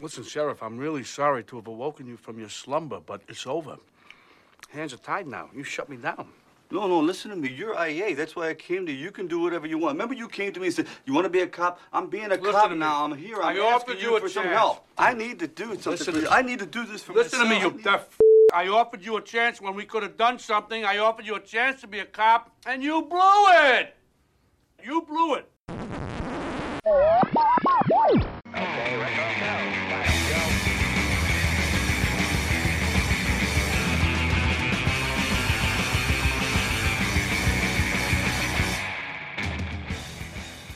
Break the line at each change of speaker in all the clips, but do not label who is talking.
Listen, Sheriff, I'm really sorry to have awoken you from your slumber, but it's over. Hands are tied now. You shut me down.
No, no, listen to me. You're IA. That's why I came to you. You can do whatever you want. Remember, you came to me and said, You want to be a cop? I'm being a
Listen
cop now. I'm here. I'm
I
asking
offered you a
for some help. I need to do something
Listen to me.
I need to do this for
Listen to me,
myself.
you deaf. F- I offered you a chance when we could have done something. I offered you a chance to be a cop, and you blew it. You blew it.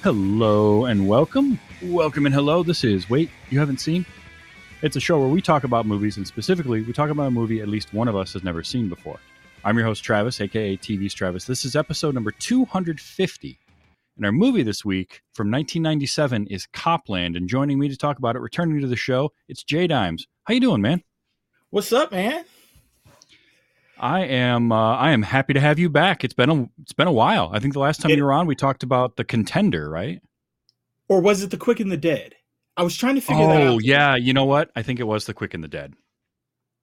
Hello and welcome. Welcome and hello. This is Wait, You Haven't Seen? It's a show where we talk about movies, and specifically, we talk about a movie at least one of us has never seen before. I'm your host, Travis, aka TV's Travis. This is episode number 250. And our movie this week from 1997 is Copland. And joining me to talk about it, returning to the show, it's Jay Dimes. How you doing, man?
What's up, man?
I am uh, I am happy to have you back. It's been a it's been a while. I think the last time
It-
you were on, we talked about the contender, right?
Or was it the Quick and the Dead? I was trying to figure that out.
Oh yeah, you know what? I think it was the Quick and the Dead.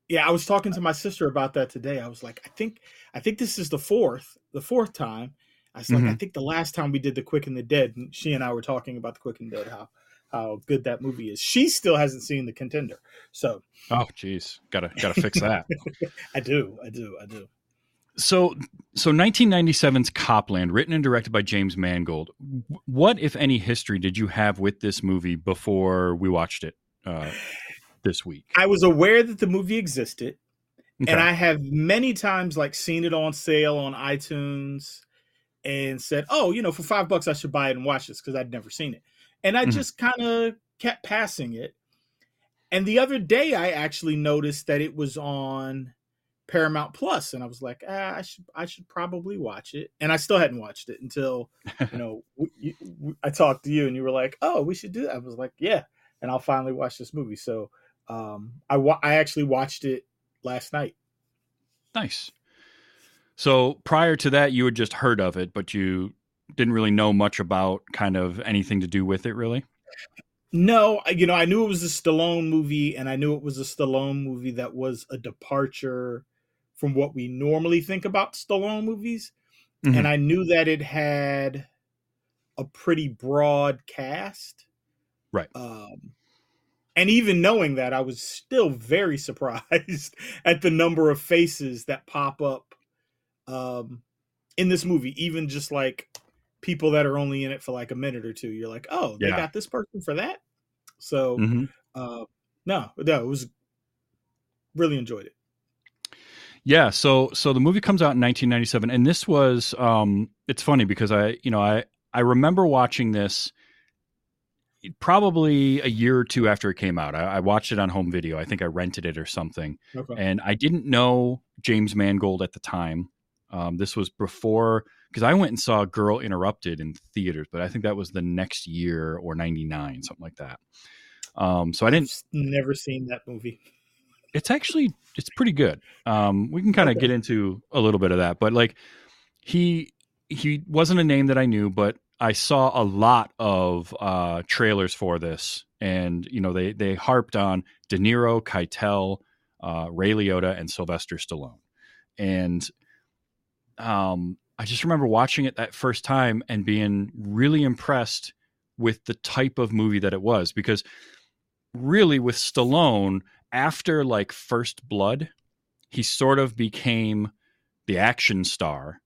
Yeah, I was talking to my sister about that today. I was like, I think I think this is the fourth, the fourth time. I was like, I
Mhm.
think the last time we did the Quick and the Dead, she and I were talking about the Quick and Dead, how how good that movie is. She still hasn't seen the contender. So
Oh, jeez, gotta gotta fix that.
I do, I do, I do.
so, so 1997's Copland, written and directed by James Mangold. What, if any, history did you have with this movie before we watched it uh, this week?
I was aware that the movie existed.
Okay.
and I have many times like seen it on sale on iTunes and said, "Oh, you know, for five bucks I should buy it and watch this because I'd never seen it." And I
Mhm.
just kind of kept passing it. And the other day I actually noticed that it was on Paramount Plus, and I was like, ah, "I should, I should probably watch it." And I still hadn't watched it until you know we, we, I talked to you, and you were like, "Oh, we should do that." I was like, "Yeah," and I'll finally watch this movie. So um, I wa- I actually watched it last night.
nice. So prior to that, you had just heard of it, but you didn't really know much about kind of anything to do with it, really.
No, you know, I knew it was a Stallone movie, and I knew it was a Stallone movie that was a departure from what we normally think about Stallone movies.
Mhm.
And I knew that it had a pretty broad cast.
Right.
Um, and even knowing that, I was still very surprised at the number of faces that pop up um, in this movie, even just like people that are only in it for like a minute or two. You're like, oh, they
Yeah.
got this person for that. So,
Mhm.
uh, no, no, it was really enjoyed it.
Yeah, so so the movie comes out in 1997, and this was um, it's funny because I you know I I remember watching this probably a year or two after it came out. I, I watched it on home video. I think I rented it or something,
Okay.
and I didn't know James Mangold at the time. Um, this was before because I went and saw Girl Interrupted in theaters, but I think that was the next year or '99, something like that. Um, so I didn't
I've never seen that movie.
it's actually it's pretty good. Um, we can kind of
Okay.
get into a little bit of that, but like he he wasn't a name that I knew, but I saw a lot of uh, trailers for this, and you know they they harped on De Niro, Keitel, uh, Ray Liotta, and Sylvester Stallone, and um, I just remember watching it that first time and being really impressed with the type of movie that it was because really with Stallone after like First Blood, he sort of became the action star.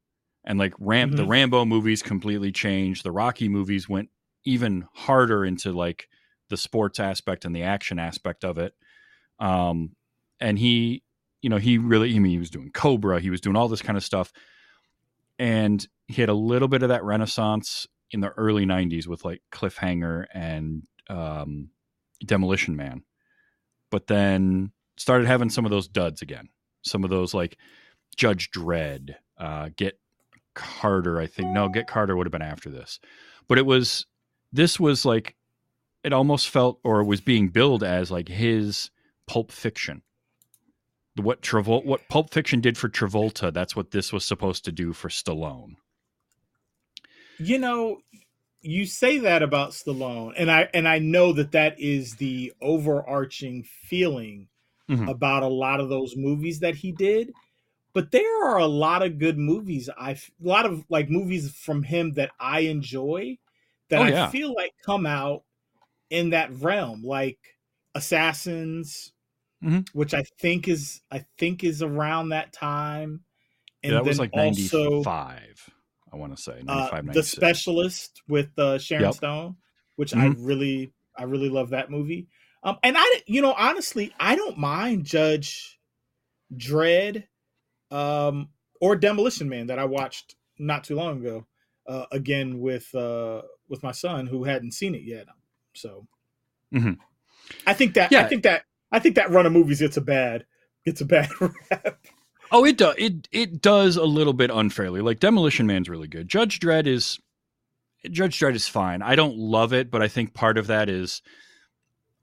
And like Ram the
Mhm.
Rambo movies completely changed. The Rocky movies went even harder into like the sports aspect and the action aspect of it. Um and he, you know, he really I mean he was doing Cobra, he was doing all this kind of stuff. And he had a little bit of that renaissance in the early 90s with like Cliffhanger and um Demolition Man but then started having some of those duds again. Some of those like Judge Dredd, uh, Get Carter. I think no, Get Carter would have been after this, but it was this was like it almost felt or was being billed as like his Pulp Fiction. What Travol what Pulp Fiction did for Travolta, that's what this was supposed to do for Stallone.
You know, you say that about Stallone, and I and I know that that is the overarching feeling
Mhm.
about a lot of those movies that he did. But there are a lot of good movies. I a lot of like movies from him that I enjoy that
Oh,
I feel like come out in that realm, like Assassins,
Mhm.
which I think is I think is around that time.
Yeah, that was like 95, I want to say. 95,
uh, the specialist with uh, Sharon
Yep.
Stone, which I
Mhm.
really, I really love that movie. Um, and I, you know, honestly, I don't mind Judge Dredd um, or Demolition Man that I watched not too long ago, uh, again with uh, with my son who hadn't seen it yet. So,
Mhm.
I think that I think that I think that run of movies gets a bad gets a bad rap.
Oh, it does. It it does a little bit unfairly. Like Demolition Man's really good. Judge Dredd is Judge Dredd is fine. I don't love it, but I think part of that is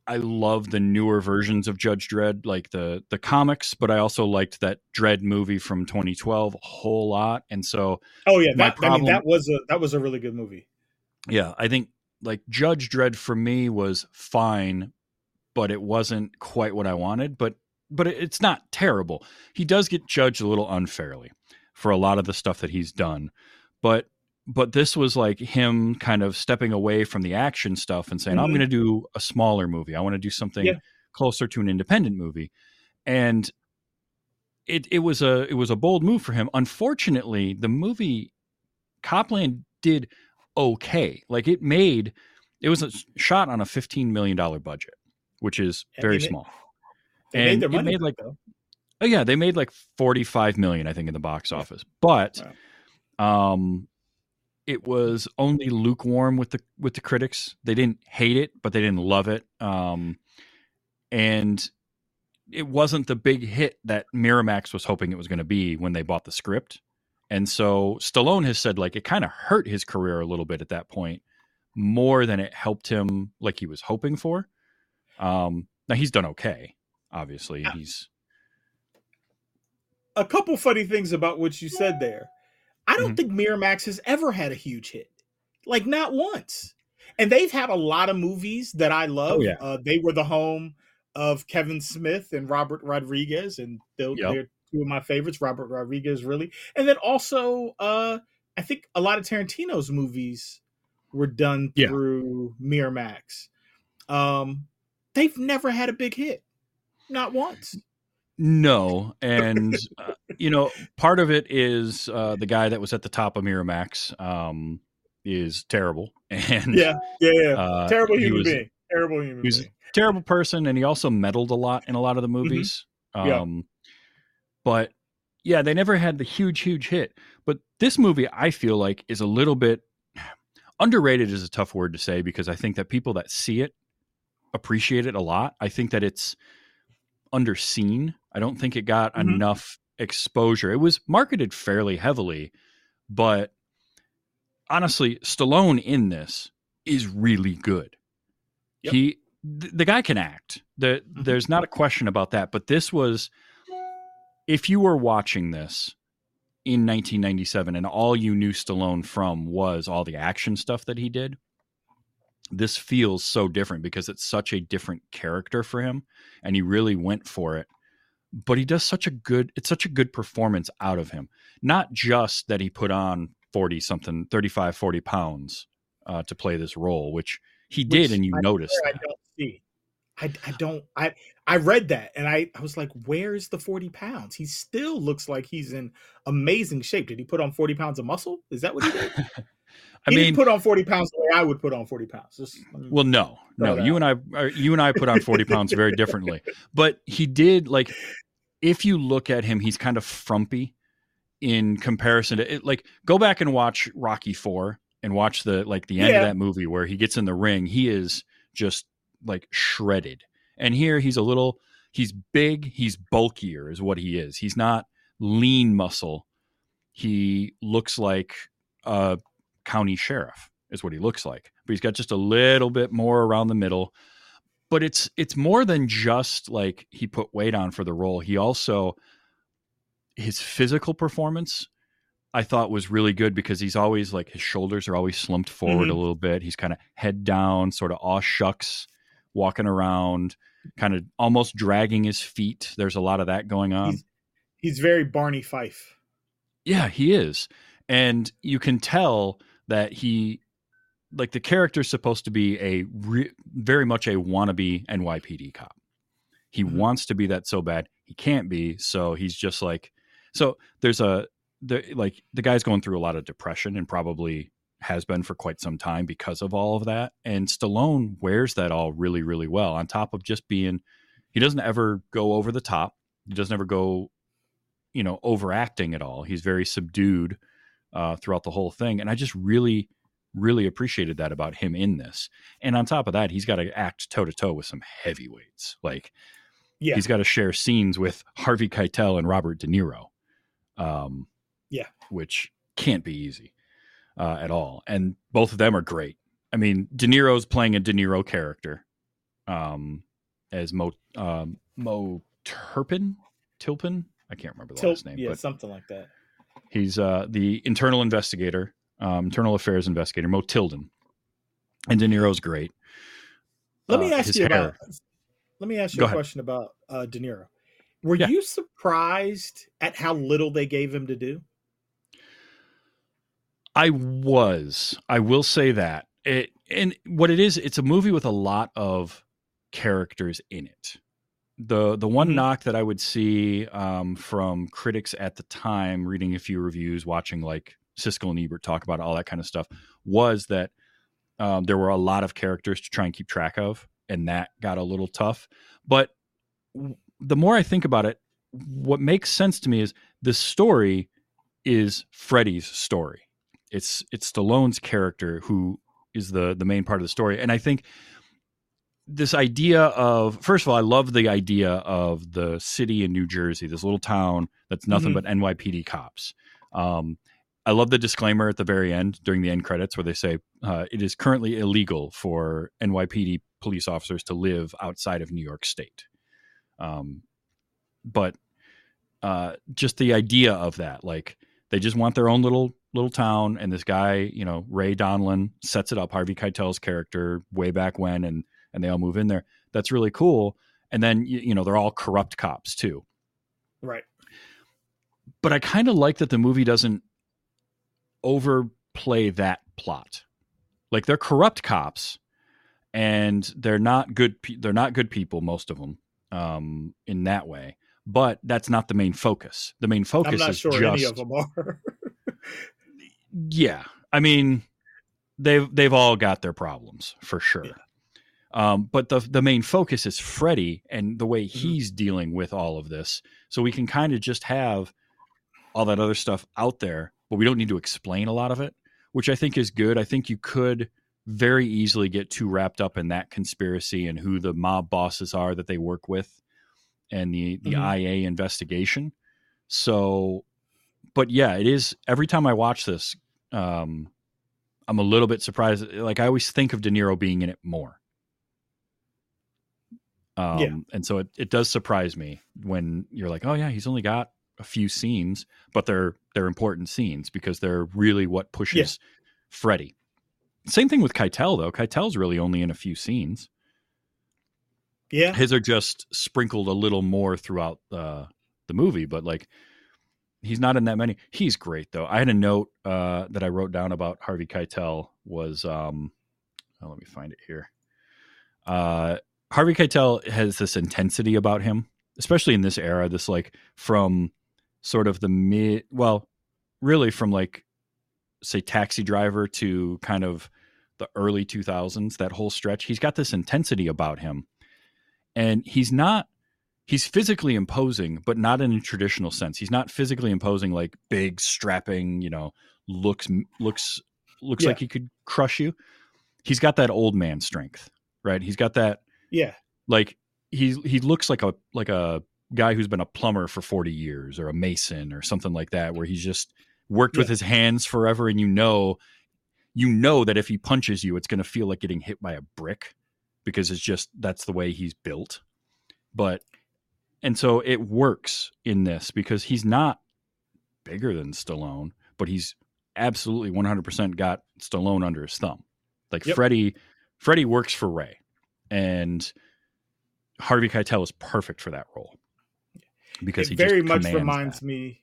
I love the newer versions of Judge Dredd, like the the comics, but I also liked that Dredd movie from 2012 a whole lot. And so,
Oh yeah, that, I mean
problem-
that was a that was a really good movie.
yeah, I think like Judge Dredd for me was fine, but it wasn't quite what I wanted. But but it's not terrible. He does get judged a little unfairly for a lot of the stuff that he's done, but but this was like him kind of stepping away from the action stuff and saying, "I'm
Mhm.
going to do a smaller movie. I want to do something
Yeah.
closer to an independent movie," and it it was a it was a bold move for him. Unfortunately, the movie Copland did okay. Like it made it was a shot on a fifteen million dollar budget, which is
And
very small.
They
And
made their money
made, like,
though.
Oh yeah, they made like forty five million, I think, in the box office. But um it was only lukewarm with the with the critics. They didn't hate it, but they didn't love it. Um and it wasn't the big hit that Miramax was hoping it was going to be when they bought the script. And so Stallone has said like it kind of hurt his career a little bit at that point more than it helped him like he was hoping for. Um now he's done okay, obviously.
Yeah.
He's
a couple funny things about what you said there. I don't
Mhm.
think Miramax has ever had a huge hit, like not once. And they've had a lot of movies that I love.
Oh, yeah.
uh, they were the home of Kevin Smith and Robert Rodriguez, and they're,
Yep.
they're two of my favorites. Robert Rodriguez, really, and then also uh, I think a lot of Tarantino's movies were done
Yeah.
through Miramax. Um, they've never had a big hit, not once.
No, and uh, you know, part of it is uh, the guy that was at the top of Miramax um, is terrible, and
Yeah, yeah, yeah.
uh,
terrible human
was
being. Terrible human
he was a
being.
terrible person, and he also meddled a lot in a lot of the movies.
Mm-hmm. Yeah.
Um, but yeah, they never had the huge, huge hit. But this movie, I feel like, is a little bit underrated. Is a tough word to say because I think that people that see it appreciate it a lot. I think that it's underseen. I don't think it got
Mhm.
enough exposure. It was marketed fairly heavily, but honestly, Stallone in this is really good.
Yep.
He th- the guy can act. The,
Mhm.
There's not a question about that. But this was, if you were watching this in 1997 and all you knew Stallone from was all the action stuff that he did, this feels so different because it's such a different character for him, and he really went for it. But he does such a good. It's such a good performance out of him. Not just that he put on 40 something 35 40 pounds uh, to play this role which he did
Which
and you
I
noticed
I don't see. I, I don't I I read that and I, I was like, where's the 40 pounds? He still looks like he's in amazing shape. Did he put on 40 pounds of muscle? Is that what he did?
I
he
mean,
put on 40 pounds the way I would put on 40 pounds. Just,
well, no, no, you
that
and I, uh, you and I put on forty pounds very differently, but he did like. If you look at him, he's kind of frumpy in comparison to it. Like, go back and watch Rocky Four and watch the like the end
Yeah.
of that movie where he gets in the ring. He is just like shredded, and here he's a little. He's big. He's bulkier, is what he is. He's not lean muscle. He looks like a county sheriff is what he looks like but he's got just a little bit more around the middle but it's it's more than just like he put weight on for the role he also his physical performance I thought was really good because he's always like his shoulders are always slumped forward
Mhm.
a little bit. He's kind of head down, sort of aw shucks, walking around, kind of almost dragging his feet. There's a lot of that going on.
He's- He's very Barney Fife.
Yeah, he is. And you can tell that he like the character's supposed to be a re- very much a wannabe NYPD cop. He
Mhm.
wants to be that so bad. He can't be, so he's just like so there's a the like the guy's going through a lot of depression and probably has been for quite some time because of all of that. And Stallone wears that all really really well on top of just being he doesn't ever go over the top. He doesn't ever go you know overacting at all. He's very subdued uh, throughout the whole thing, and I just really, really appreciated that about him in this. And on top of that, he's got to act toe to toe with some heavyweights. Like
Yeah.
he's got to share scenes with Harvey Keitel and Robert De Niro. Um,
Yeah.
which can't be easy uh, at all. And both of them are great. I mean, De Niro's playing a De Niro character um, as Mo um, Mo Turpin Tilpin. I can't remember the
Til-
last name,
yeah,
but
something like that.
He's uh, the internal investigator, um, internal affairs investigator, Mo Tilden. And De Niro's great.
Let me
Uh,
ask you
hair.
about. Let me ask you
Go
a
ahead.
question about uh, De Niro. Were
Yeah.
you surprised at how little they gave him to do?
I was. I will say that. It and what it is, it's a movie with a lot of characters in it. The the one
Mhm.
knock that I would see um, from critics at the time, reading a few reviews, watching like Siskel and Ebert talk about all that kind of stuff, was that um, there were a lot of characters to try and keep track of, and that got a little tough. But w- the more I think about it, what makes sense to me is the story is Freddy's story. It's it's Stallone's character who is the the main part of the story, and I think this idea of first of all, I love the idea of the city in New Jersey, this little town that's nothing
Mhm.
but NYPD cops. Um, I love the disclaimer at the very end during the end credits where they say uh, it is currently illegal for NYPD police officers to live outside of New York State. Um, but uh, just the idea of that, like they just want their own little little town, and this guy, you know, Ray Donlan sets it up. Harvey Keitel's character way back when, and and they all move in there. That's really cool. And then you, you know they're all corrupt cops too
Right.
but I kind of like that the movie doesn't overplay that plot. Like they're corrupt cops, and they're not good. Pe- they're not good people, most of them, um, in that way. But that's not the main focus. The main focus
I'm not
is
sure
just
any of them are.
yeah. I mean, they've they've all got their problems for sure.
Yeah.
Um, but the the main focus is Freddy and the way
Mhm.
he's dealing with all of this. So we can kind of just have all that other stuff out there, but we don't need to explain a lot of it, which I think is good. I think you could very easily get too wrapped up in that conspiracy and who the mob bosses are that they work with and the the
Mhm.
IA investigation. So but yeah, it is every time I watch this, um, I'm a little bit surprised. Like I always think of De Niro being in it more. Um,
Yeah.
and so it, it does surprise me when you're like, oh yeah, he's only got a few scenes, but they're they're important scenes because they're really what pushes Freddy. Same thing with Keitel though. Keitel's really only in a few scenes.
yeah.
His are just sprinkled a little more throughout uh, the movie, but like he's not in that many. He's great though. I had a note uh, that I wrote down about Harvey Keitel was um, oh, let me find it here. Uh, Harvey Keitel has this intensity about him, especially in this era. This like from sort of the mid, well, really from like say Taxi Driver to kind of the early 2000s. That whole stretch, he's got this intensity about him, and he's not. He's physically imposing, but not in a traditional sense. He's not physically imposing like big, strapping, you know, looks looks looks
Yeah.
like he could crush you. He's got that old man strength, right? He's got that
Yeah.
like he he looks like a like a guy who's been a plumber for 40 years or a mason or something like that where he's just worked with his hands forever and you know you know that if he punches you it's going to feel like getting hit by a brick because it's just that's the way he's built but and so it works in this because he's not bigger than Stallone but he's absolutely 100% got Stallone under his thumb. Like
Yep.
Freddie, Freddie works for Ray, and Harvey Keitel is perfect for that role because he
very much reminds
that.
me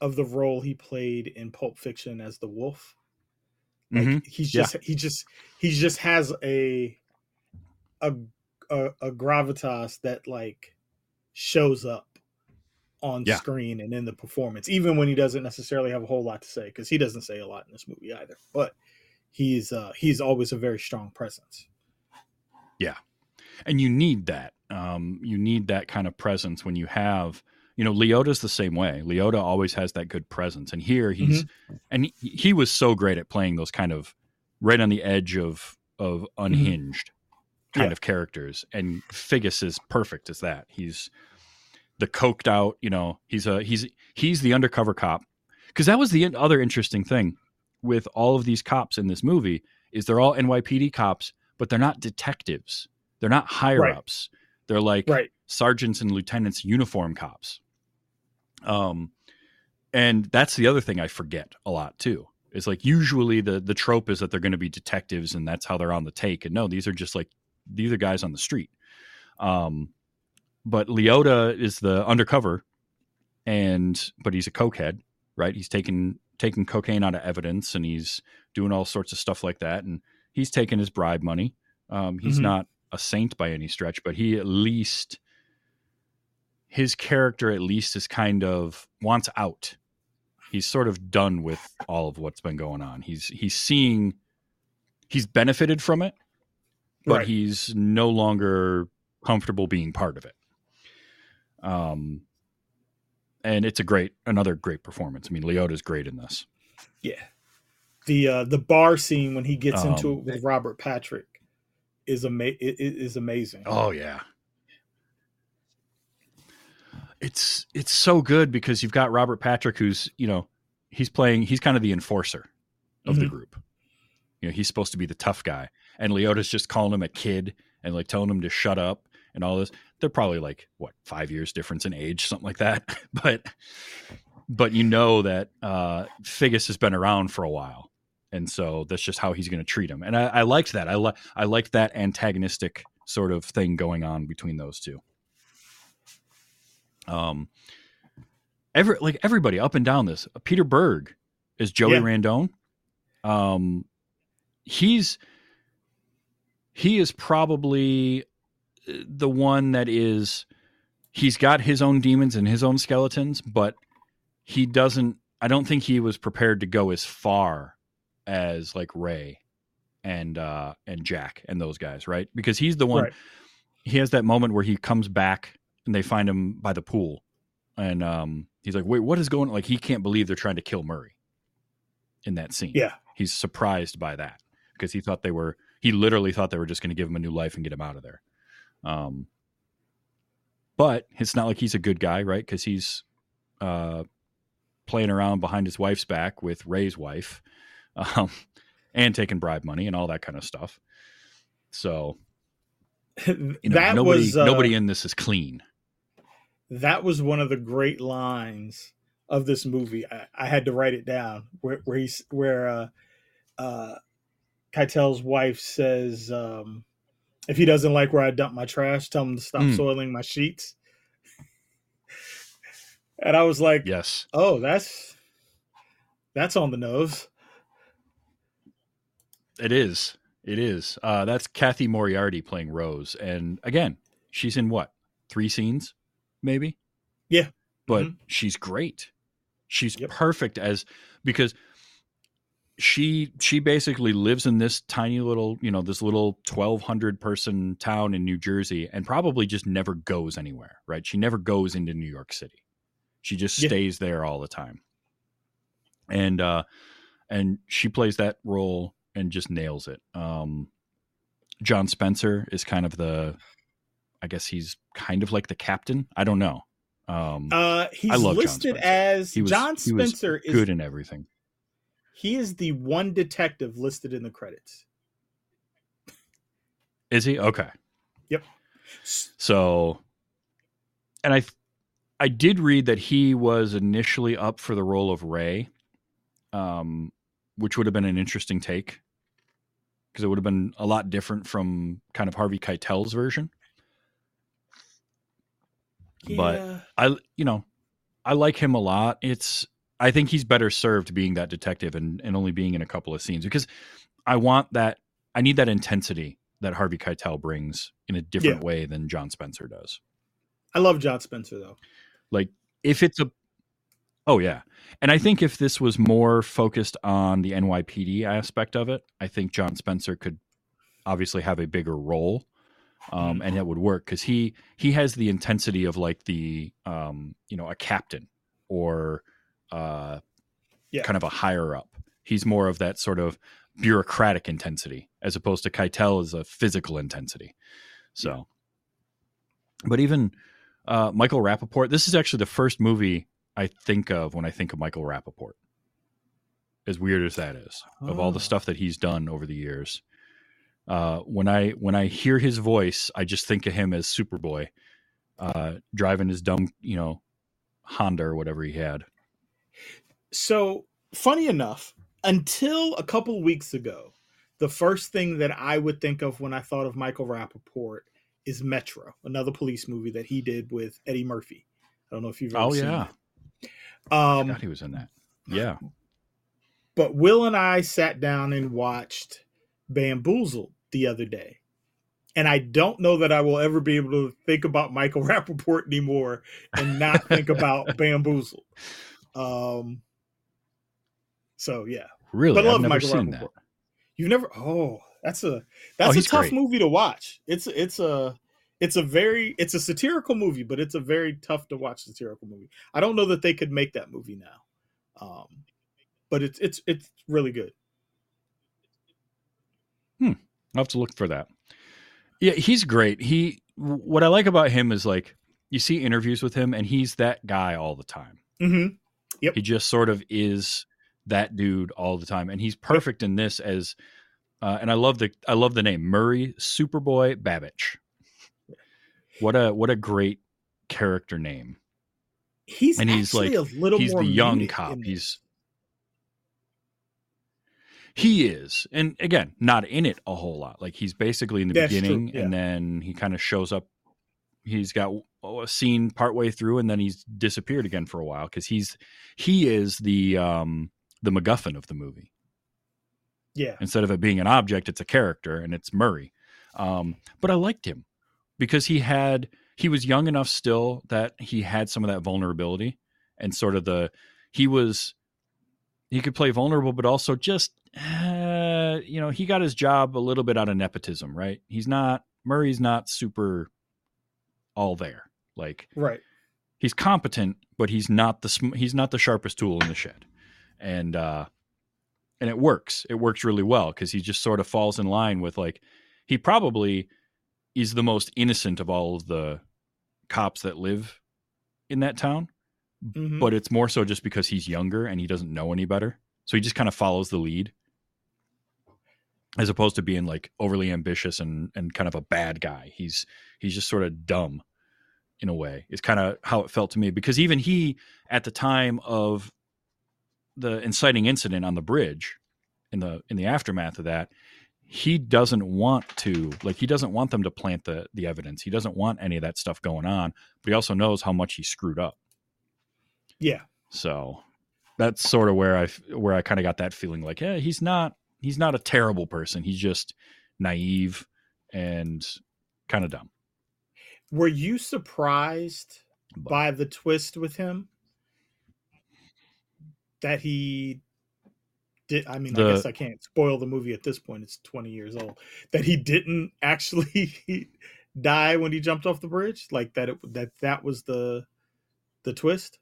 of the role he played in Pulp Fiction as the Wolf. Like
Mhm.
he's
Yeah.
just he just he just has a a a, a gravitas that like shows up on
Yeah.
screen and in the performance, even when he doesn't necessarily have a whole lot to say, because he doesn't say a lot in this movie either. But he's uh he's always a very strong presence.
And you need that. Um, you need that kind of presence when you have, you know, Liotta's the same way. Liotta always has that good presence, and here he's, and he, he was so great at playing those kind of right on the edge of of unhinged kind
Yeah.
of characters, and Figgis is perfect as that. He's the coked out, you know, he's a he's he's the undercover cop because that was the other interesting thing with all of these cops in this movie is they're all NYPD cops, but they're not detectives. They're not higher
Right.
ups. They're like
Right.
sergeants and lieutenants, uniform cops. Um, and that's the other thing I forget a lot too. Is like usually the the trope is that they're going to be detectives and that's how they're on the take. And no, these are just like these are guys on the street. Um, but Liotta is the undercover, and but he's a cokehead, right? He's taking taking cocaine out of evidence, and he's doing all sorts of stuff like that, and he's taken his bribe money. Um, he's
Mhm.
not a saint by any stretch, but he at least his character at least is kind of wants out. He's sort of done with all of what's been going on. He's he's seeing he's benefited from it, but
Right.
he's no longer comfortable being part of it. Um, and it's a great another great performance. I mean, Liotta's great in this.
Yeah. The uh the bar scene when he gets into
Um,
it with Robert Patrick is ama- it, it is amazing.
Oh yeah. It's it's so good because you've got Robert Patrick who's, you know, he's playing he's kind of the enforcer of the
Mhm.
group. You know, he's supposed to be the tough guy. And Liotta's just calling him a kid and like telling him to shut up and all this. They're probably like what, 5 years difference in age, something like that. but but you know that uh Figgis has been around for a while. And so that's just how he's going to treat him. And I, I liked that. I li- I liked that antagonistic sort of thing going on between those two. Um, every like everybody up and down this. Peter Berg is Joey
Yeah.
Randone. Um, he's he is probably uh, the one that is he's got his own demons and his own skeletons, but he doesn't. I don't think he was prepared to go as far as like Ray and uh and Jack and those guys, right? Because he's the one
Right.
he has that moment where he comes back and they find him by the pool and um he's like, "Wait, what is going like he can't believe they're trying to kill Murray." In that scene.
Yeah.
He's surprised by that because he thought they were he literally thought they were just going to give him a new life and get him out of there. Um but it's not like he's a good guy, right? Cuz he's uh playing around behind his wife's back with Ray's wife. Um and taking bribe money and all that kind of stuff. So, you know,
that
nobody
was uh,
nobody in this is clean.
that was one of the great lines of this movie. I, I had to write it down where where he's where uh uh Keitel's wife says um if he doesn't like where I dump my trash, tell him to stop
Mm.
soiling my sheets. and I was like,
Yes.
"Oh, that's that's on the nose."
It is. It is. Uh, that's Cathy Moriarty playing Rose, and again, she's in what three scenes, maybe.
Yeah.
but
Mhm.
she's great. She's
Yep.
perfect as because she she basically lives in this tiny little you know this little twelve hundred person town in New Jersey, and probably just never goes anywhere. Right? She never goes into New York City. She just
Yeah.
stays there all the time, and uh, and she plays that role and just nails it. Um, John Spencer is kind of the, I guess he's kind of like the captain. I don't know. Um,
Uh he's
I love
listed as
he was
John Spencer is
good in everything.
he is the one detective listed in the credits.
Is he okay?
Yep.
So, and I, I did read that he was initially up for the role of Ray, um, which would have been an interesting take because it would have been a lot different from kind of Harvey Keitel's version. But I, you know, I like him a lot. It's, I think he's better served being that detective and, and only being in a couple of scenes because I want that, I need that intensity that Harvey Keitel brings in a different
Yeah.
way than John Spencer does.
I love John Spencer though.
Like, if it's a, oh, yeah. And I think if this was more focused on the NYPD aspect of it, I think John Spencer could obviously have a bigger role um, and it would work because he he has the intensity of like the um, you know a captain or uh,
Yeah.
kind of a higher up. He's more of that sort of bureaucratic intensity as opposed to Keitel is a physical intensity. So, but even uh, Michael Rapaport, this is actually the first movie I think of when I think of Michael Rapaport. As weird as that is, of all the
Oh.
stuff that he's done over the years, uh, when I when I hear his voice, I just think of him as Superboy, uh, driving his dumb, you know, Honda or whatever he had.
So funny enough, until a couple weeks ago, the first thing that I would think of when I thought of Michael Rapaport is Metro, another police movie that he did with Eddie Murphy. I don't know if you've ever
Oh
seen
yeah,
that.
I
Um,
forgot he was in that. Yeah,
but Will and I sat down and watched Bamboozled the other day. And I don't know that I will ever be able to think about Michael Rapaport anymore and not think about Bamboozled. Um, so yeah,
really.
but I
I've
love
never
Michael
seen
Rapaport.
that.
You've never? Oh, that's a that's a tough
great.
movie to watch. It's it's a it's a very it's a satirical movie, but it's a very tough to watch satirical movie. I don't know that they could make that movie now, um, but it's it's it's really good. Hmm.
I'll have to look for that. Yeah, he's great. He what I like about him is like you see interviews with him and he's that guy all the time.
Mm-hmm. Yep.
He just sort of is that dude all the time and he's perfect in this as uh, and I love the I love the name Murray Superboy Babitch. What a what a great character name.
He's
And he's,
actually
like,
a little
he's
more
the young cop. He's he is, and again, not in it a whole lot. Like he's basically in the
That's true,
beginning,
yeah.
and then he kind of shows up. He's got a scene partway through, and then he's disappeared again for a while because he's he is the um the MacGuffin of the movie.
yeah
Instead of it being an object, it's a character, and it's Murray. Um, but I liked him because he had he was young enough still that he had some of that vulnerability and sort of the he was he could play vulnerable, but also just uh, you know he got his job a little bit out of nepotism, right? He's not Murray's not super all there. Like
right.
he's competent, but he's not the sm- he's not the sharpest tool in the shed, and uh, and it works. It works really well because he just sort of falls in line with like he probably is the most innocent of all of the cops that live in that town,
Mhm.
but it's more so just because he's younger and he doesn't know any better, so he just kind of follows the lead. As opposed to being like overly ambitious and, and kind of a bad guy, he's he's just sort of dumb in a way is kind of how it felt to me because even he at the time of the inciting incident on the bridge in the in the aftermath of that he doesn't want to like he doesn't want them to plant the the evidence. He doesn't want any of that stuff going on but he also knows how much he screwed up.
Yeah.
so that's sort of where i where i kind of got that feeling like yeah he's not he's not a terrible person. He's just naive and kind of dumb.
Were you surprised
But-
by the twist with him? That he did. I mean, I guess I can't spoil the movie at this point. It's 20 years old. That he didn't actually die when he jumped off the bridge. Like that. It, that that was the the twist.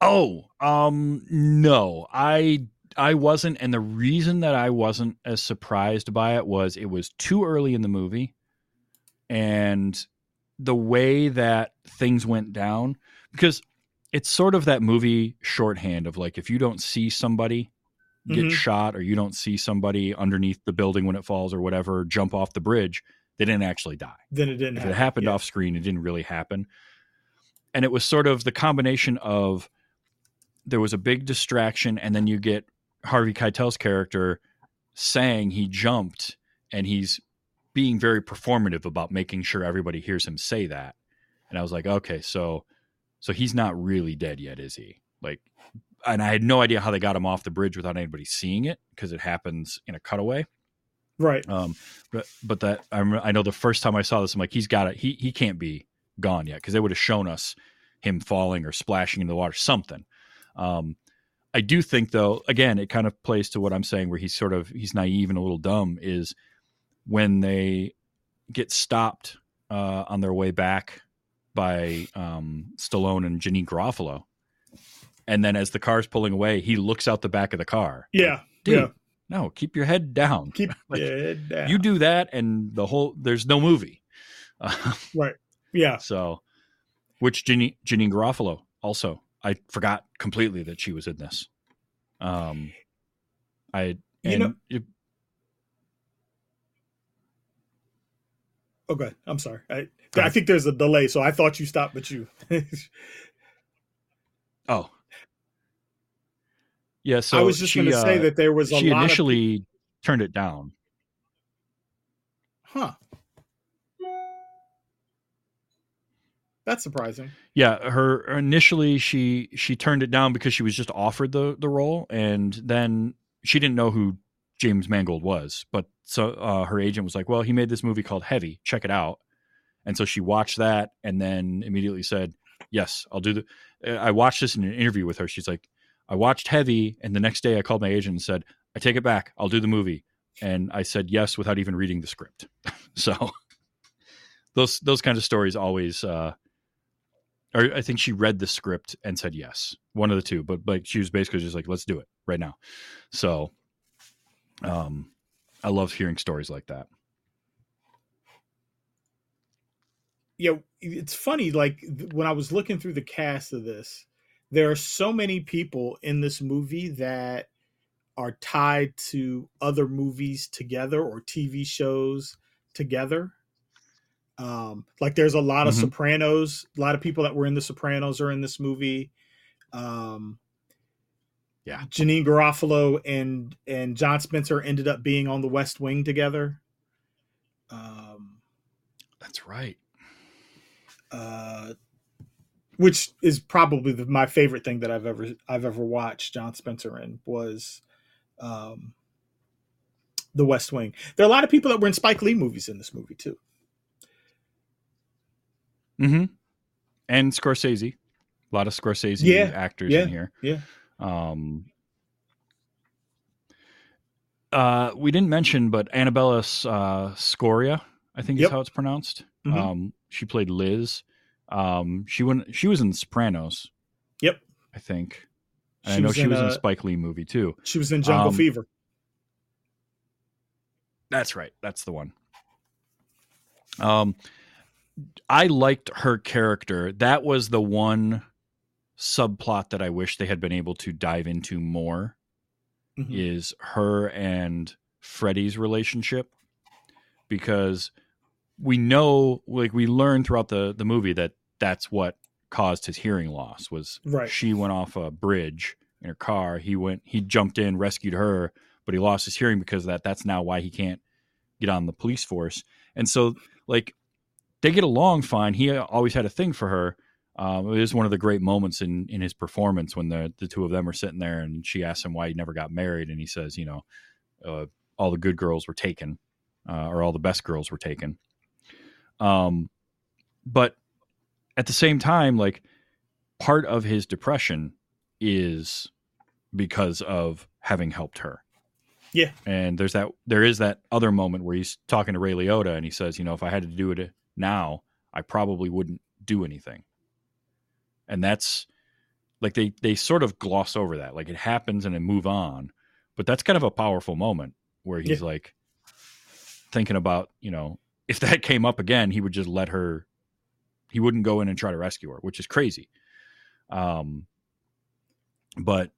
Oh, um no. I I wasn't and the reason that I wasn't as surprised by it was it was too early in the movie and the way that things went down because it's sort of that movie shorthand of like if you don't see somebody get
Mhm.
shot or you don't see somebody underneath the building when it falls or whatever jump off the bridge, they didn't actually die
Then it didn't.
if
happen.
it happened
Yeah.
off screen, it didn't really happen. And it was sort of the combination of there was a big distraction, and then you get Harvey Keitel's character saying he jumped, and he's being very performative about making sure everybody hears him say that. And I was like, okay, so so he's not really dead yet, is he? Like, and I had no idea how they got him off the bridge without anybody seeing it because it happens in a cutaway.
Right.
Um, but but that I I know the first time I saw this, I'm like, he's got it. He he can't be gone yet because they would have shown us him falling or splashing into the water, something. Um, I do think though, again, it kind of plays to what I'm saying, where he's sort of he's naive and a little dumb. Is when they get stopped uh, on their way back by um, Stallone and Janeane Garofalo, and then as the car's pulling away, he looks out the back of the car.
Yeah.
Dude,
yeah.
no, keep your head down.
Keep
Like,
your head down.
You do that, and the whole there's no movie. Uh,
right. Yeah.
so, which Janeane, Janeane Garofalo also, I forgot completely that she was in this. Um, I
You know-
it-
Okay. I'm sorry. I I think there's a delay, so I thought you stopped, but you.
oh, yeah. So
I was just
she,
going to say
uh,
that there was a
she
lot of
initially turned it down.
Huh. That's surprising.
Yeah, her initially she she turned it down because she was just offered the the role, and then she didn't know who James Mangold was. But so uh, her agent was like, "Well, he made this movie called Heavy. Check it out." And so she watched that, and then immediately said, "Yes, I'll do the." I watched this in an interview with her. She's like, "I watched Heavy, and the next day I called my agent and said, I take it back. I'll do the movie." And I said yes without even reading the script. so those those kind of stories always. Uh, or I think she read the script and said yes, one of the two. But like she was basically just like, let's do it right now. So, um, I love hearing stories like that.
Yeah, it's funny. Like when I was looking through the cast of this, there are so many people in this movie that are tied to other movies together or TV shows together. Um, like there's a lot of
Mhm.
Sopranos. A lot of people that were in the Sopranos are in this movie. Um,
Yeah.
Janeane Garofalo and and John Spencer ended up being on the West Wing together. Um,
That's right.
uh, which is probably the, my favorite thing that I've ever I've ever watched John Spencer in was um, the West Wing. There are a lot of people that were in Spike Lee movies in this movie too.
Mm-hmm. And Scorsese, a lot of Scorsese
Yeah,
actors
yeah,
in here.
yeah.
Um. Uh, we didn't mention, but Annabella uh, Sciorra, I think
Yep.
is how it's pronounced.
Mhm.
Um, she played Liz. Um, she went. She was in Sopranos.
Yep.
I think. I know she
in,
was in
uh,
a Spike Lee movie too.
She was in Jungle
Um,
Fever.
That's right. That's the one. Um, I liked her character. That was the one subplot that I wish they had been able to dive into more.
Mhm.
Is her and Freddie's relationship because we know, like, we learn throughout the the movie that that's what caused his hearing loss. Was
Right.
she went off a bridge in her car. He went. He jumped in, rescued her, but he lost his hearing because of that. That's now why he can't get on the police force. And so, like, they get along fine. He always had a thing for her. Um, it is one of the great moments in in his performance when the the two of them are sitting there, and she asks him why he never got married, and he says, you know, uh, all the good girls were taken, uh, or all the best girls were taken. Um, but at the same time, like part of his depression is because of having helped her.
Yeah.
And there's that there is that other moment where he's talking to Ray Liotta and he says, you know, if I had to do it now, I probably wouldn't do anything. And that's like they they sort of gloss over that. Like it happens and then move on. But that's kind of a powerful moment where he's
Yeah.
like thinking about, you know, if that came up again, he would just let her he wouldn't go in and try to rescue her, which is crazy. Um but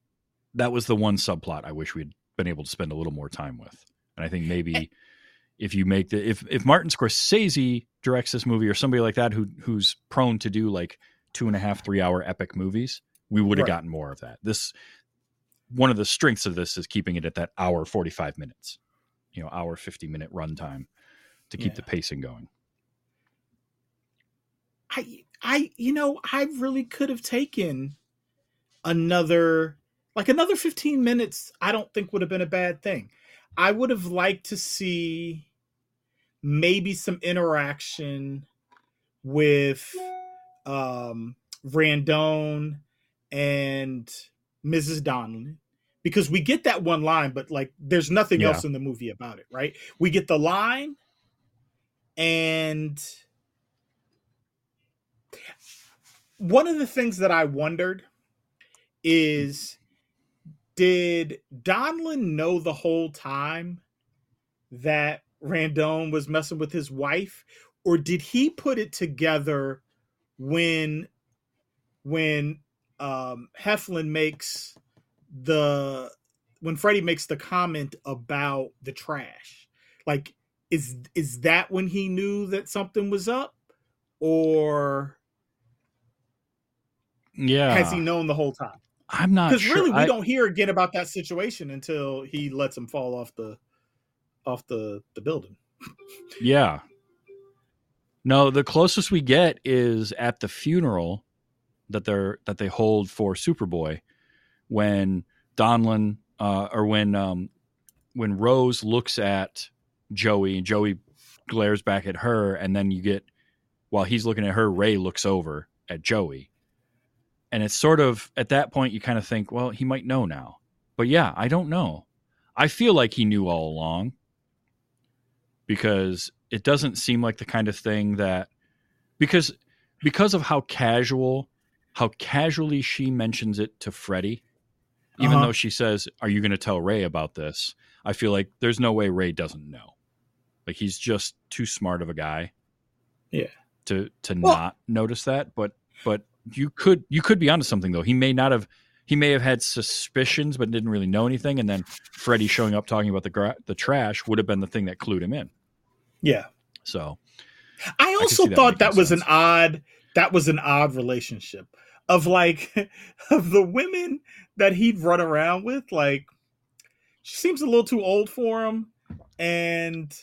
that was the one subplot I wish we'd been able to spend a little more time with. And I think maybe if you make the if if Martin Scorsese directs this movie or somebody like that who who's prone to do like two and a half, three hour epic movies, we would have
Right.
gotten more of that. This one of the strengths of this is keeping it at that hour 45 minutes, you know, hour 50 minute runtime to keep
Yeah.
the pacing going.
I I you know I really could have taken another like another 15 minutes I don't think would have been a bad thing. I would have liked to see maybe some interaction with um Randone and Mrs. Donlan because we get that one line but like there's nothing
Yeah.
else in the movie about it, right? We get the line and one of the things that I wondered is did Donlan know the whole time that Randone was messing with his wife? Or did he put it together when when um Heflin makes the when Freddie makes the comment about the trash? Like is is that when he knew that something was up? Or
Yeah.
has he known the whole time
I'm not
because
sure.
really we
I-
don't hear again about that situation until he lets him fall off the off the the building
Yeah. No, the closest we get is at the funeral that they're that they hold for Superboy when Donlan uh, or when um, when Rose looks at Joey and Joey glares back at her and then you get while he's looking at her Ray looks over at Joey. And it's sort of at that point you kind of think, well, he might know now. But yeah, I don't know. I feel like he knew all along because it doesn't seem like the kind of thing that because because of how casual how casually she mentions it to Freddie even
Uh-huh.
though she says are you going to tell Ray about this I feel like there's no way Ray doesn't know like he's just too smart of a guy
Yeah.
to to
Well-
not notice that but but you could you could be onto something though. He may not have he may have had suspicions but didn't really know anything and then Freddie showing up talking about the gra- the trash would have been the thing that clued him in.
Yeah.
So
I also
that
thought
making
that was an odd that was an odd relationship of like of the women that he'd run around with like she seems a little too old for him and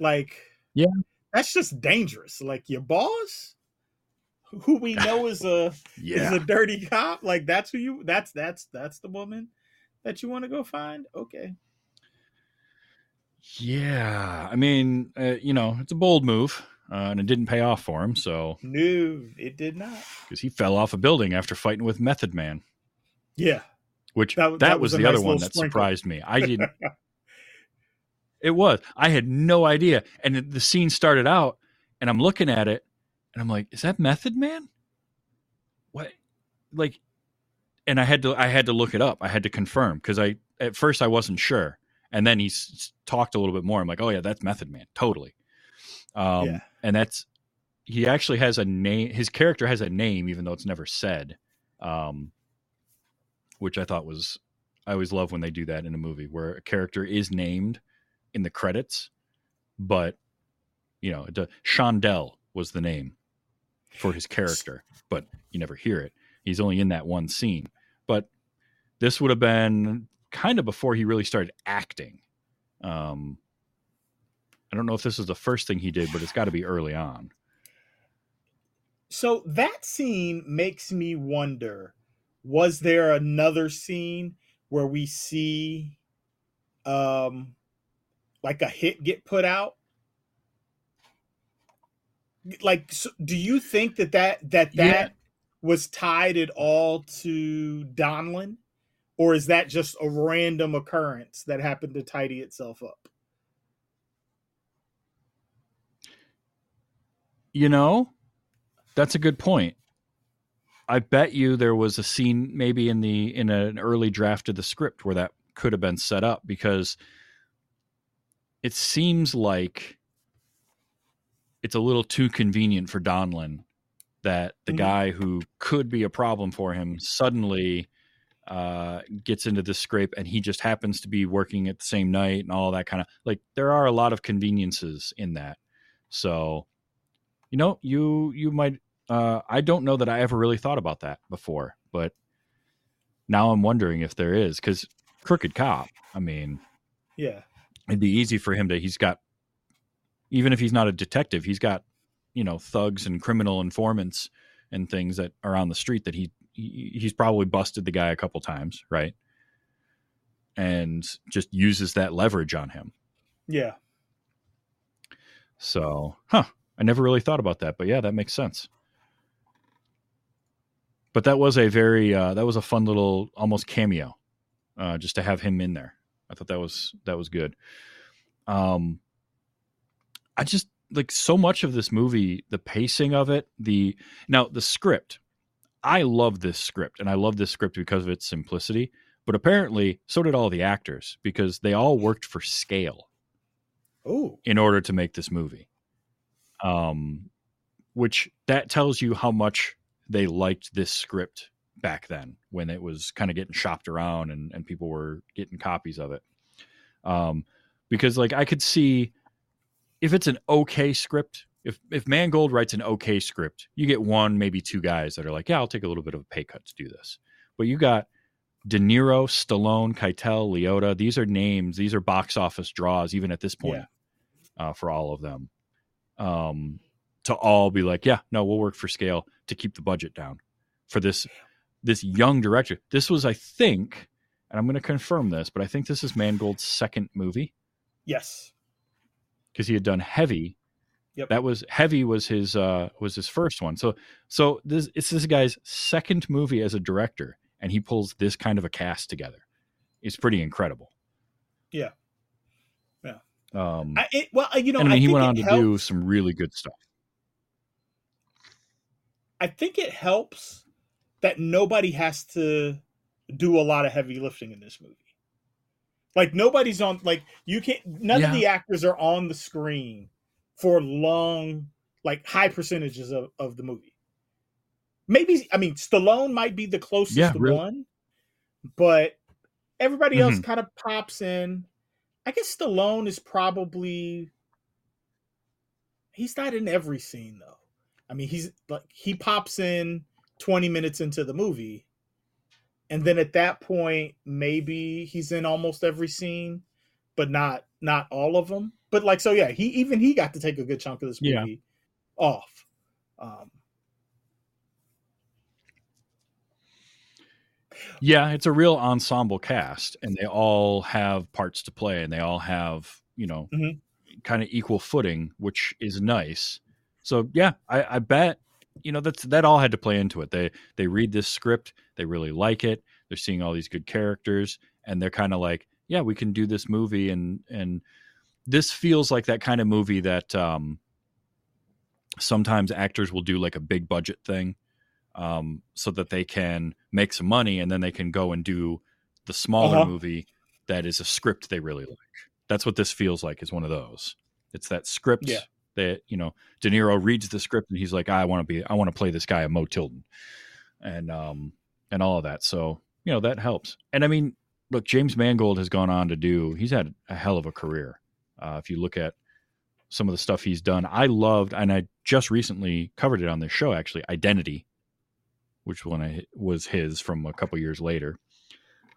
like
Yeah.
that's just dangerous. Like your boss who we know is a is a dirty cop like that's who you that's that's that's the woman that you want to go find okay
Yeah, I mean, uh, you know, it's a bold move, uh, and it didn't pay off for him. So
no it did not
because he fell off a building after fighting with Method Man,
yeah
which
That
that,
that
was,
was
the
nice
other one that
sprinkle.
surprised me. I didn't. it was. I had no idea, and the scene started out, and I'm looking at it, and I'm like, "Is that Method Man?" What, like, and I had to. I had to look it up. I had to confirm because I at first I wasn't sure, and then he s- talked a little bit more. I'm like, "Oh yeah, that's Method Man, totally." Um,
Yeah.
and that's he actually has a name. His character has a name, even though it's never said. Um, which I thought was I always love when they do that in a movie where a character is named in the credits, but you know, the Shondell was the name for his character, but you never hear it. He's only in that one scene. But this would have been kind of before he really started acting. Um, I don't know if this is the first thing he did, but it's got to be early on.
So that scene makes me wonder was there another scene where we see um like a hit get put out? Like so do you think that that that
Yeah.
that was tied at all to Donlan or is that just a random occurrence that happened to tidy itself up?
You know, that's a good point. I bet you there was a scene maybe in the in an early draft of the script where that could have been set up because it seems like it's a little too convenient for Donlan that the
Mhm.
guy who could be a problem for him suddenly uh, gets into this scrape and he just happens to be working at the same night and all that kind of like there are a lot of conveniences in that. So, you know, you you might uh, I don't know that I ever really thought about that before but now I'm wondering if there is because Crooked Cop. I mean,
Yeah.
it'd be easy for him to. He's got, even if he's not a detective, he's got, you know, thugs and criminal informants and things that are on the street that he, he he's probably busted the guy a couple times, right? And just uses that leverage on him.
Yeah.
So, huh? I never really thought about that, but yeah, that makes sense. But that was a very uh, that was a fun little almost cameo, uh, just to have him in there. I thought that was that was good. Um, I just like so much of this movie, the pacing of it, the now the script. I love this script, and I love this script because of its simplicity. But apparently, so did all the actors because they all worked for scale
Oh.
in order to make this movie. Um, which that tells you how much they liked this script back then when it was kind of getting shopped around and, and people were getting copies of it. Um, because like I could see if it's an okay script, if if Mangold writes an okay script, you get one, maybe two guys that are like, yeah, I'll take a little bit of a pay cut to do this. But you got De Niro, Stallone, Keitel, Liotta. These are names. These are box office draws, even at this point, uh, for all of them. Um, to all be like, yeah, no, we'll work for scale to keep the budget down for this this young director. This was, I think, and I'm going to confirm this, but I think this is Mangold's second movie
Yes.
Because he had done Heavy.
Yep.
That was Heavy was his uh was his first one. So so this it's this guy's second movie as a director, and he pulls this kind of a cast together. It's pretty incredible.
Yeah. Yeah.
Um,
I, it, well, you know,
and I mean, he
think
went on to
helps.
do some really good stuff.
I think it helps that nobody has to do a lot of heavy lifting in this movie. Like nobody's on like you can't none of the actors are on the screen for long like high percentages of, of the movie. Maybe I mean Stallone might be the closest
Yeah, really. Mm-hmm.
one, but everybody else kind of pops in. I guess Stallone is probably he's not in every scene though. I mean, he's like he pops in 20 minutes into the movie. And then at that point, maybe he's in almost every scene, but not not all of them. But like so yeah, he even he got to take a good chunk of this
Yeah.
movie off. Um
Yeah, it's a real ensemble cast, and they all have parts to play, and they all have you know
Mhm.
kind of equal footing, which is nice. So yeah, I, I bet you know that's that all had to play into it. They they read this script, they really like it. They're seeing all these good characters, and they're kind of like, yeah, we can do this movie, and and this feels like that kind of movie that um, sometimes actors will do like a big budget thing um, so that they can make some money and then they can go and do the smaller
Uh-huh.
movie that is a script they really like. That's what this feels like is one of those. It's that script
Yeah.
That, you know, De Niro reads the script and he's like, I want to be, I want to play this guy, a Moe Tilden and, um, and all of that. So, you know, that helps. And I mean, look, James Mangold has gone on to do, he's had a hell of a career. Uh, if you look at some of the stuff he's done, I loved, and I just recently covered it on this show, actually, Identity, which one I, was his from a couple years later.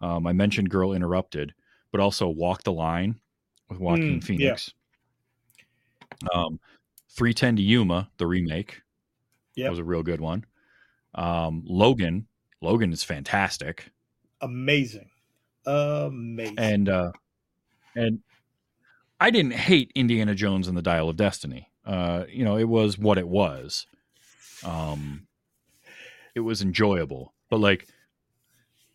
Um, I mentioned Girl Interrupted, but also Walk the Line with Joaquin
Mm, yeah.
Phoenix. Um, 310 to Yuma, the remake,
Yep.
was a real good one. Um, Logan, Logan is fantastic.
amazing. Amazing.
and uh and i didn't hate indiana jones and the dial of destiny uh you know it was what it was um it was enjoyable but like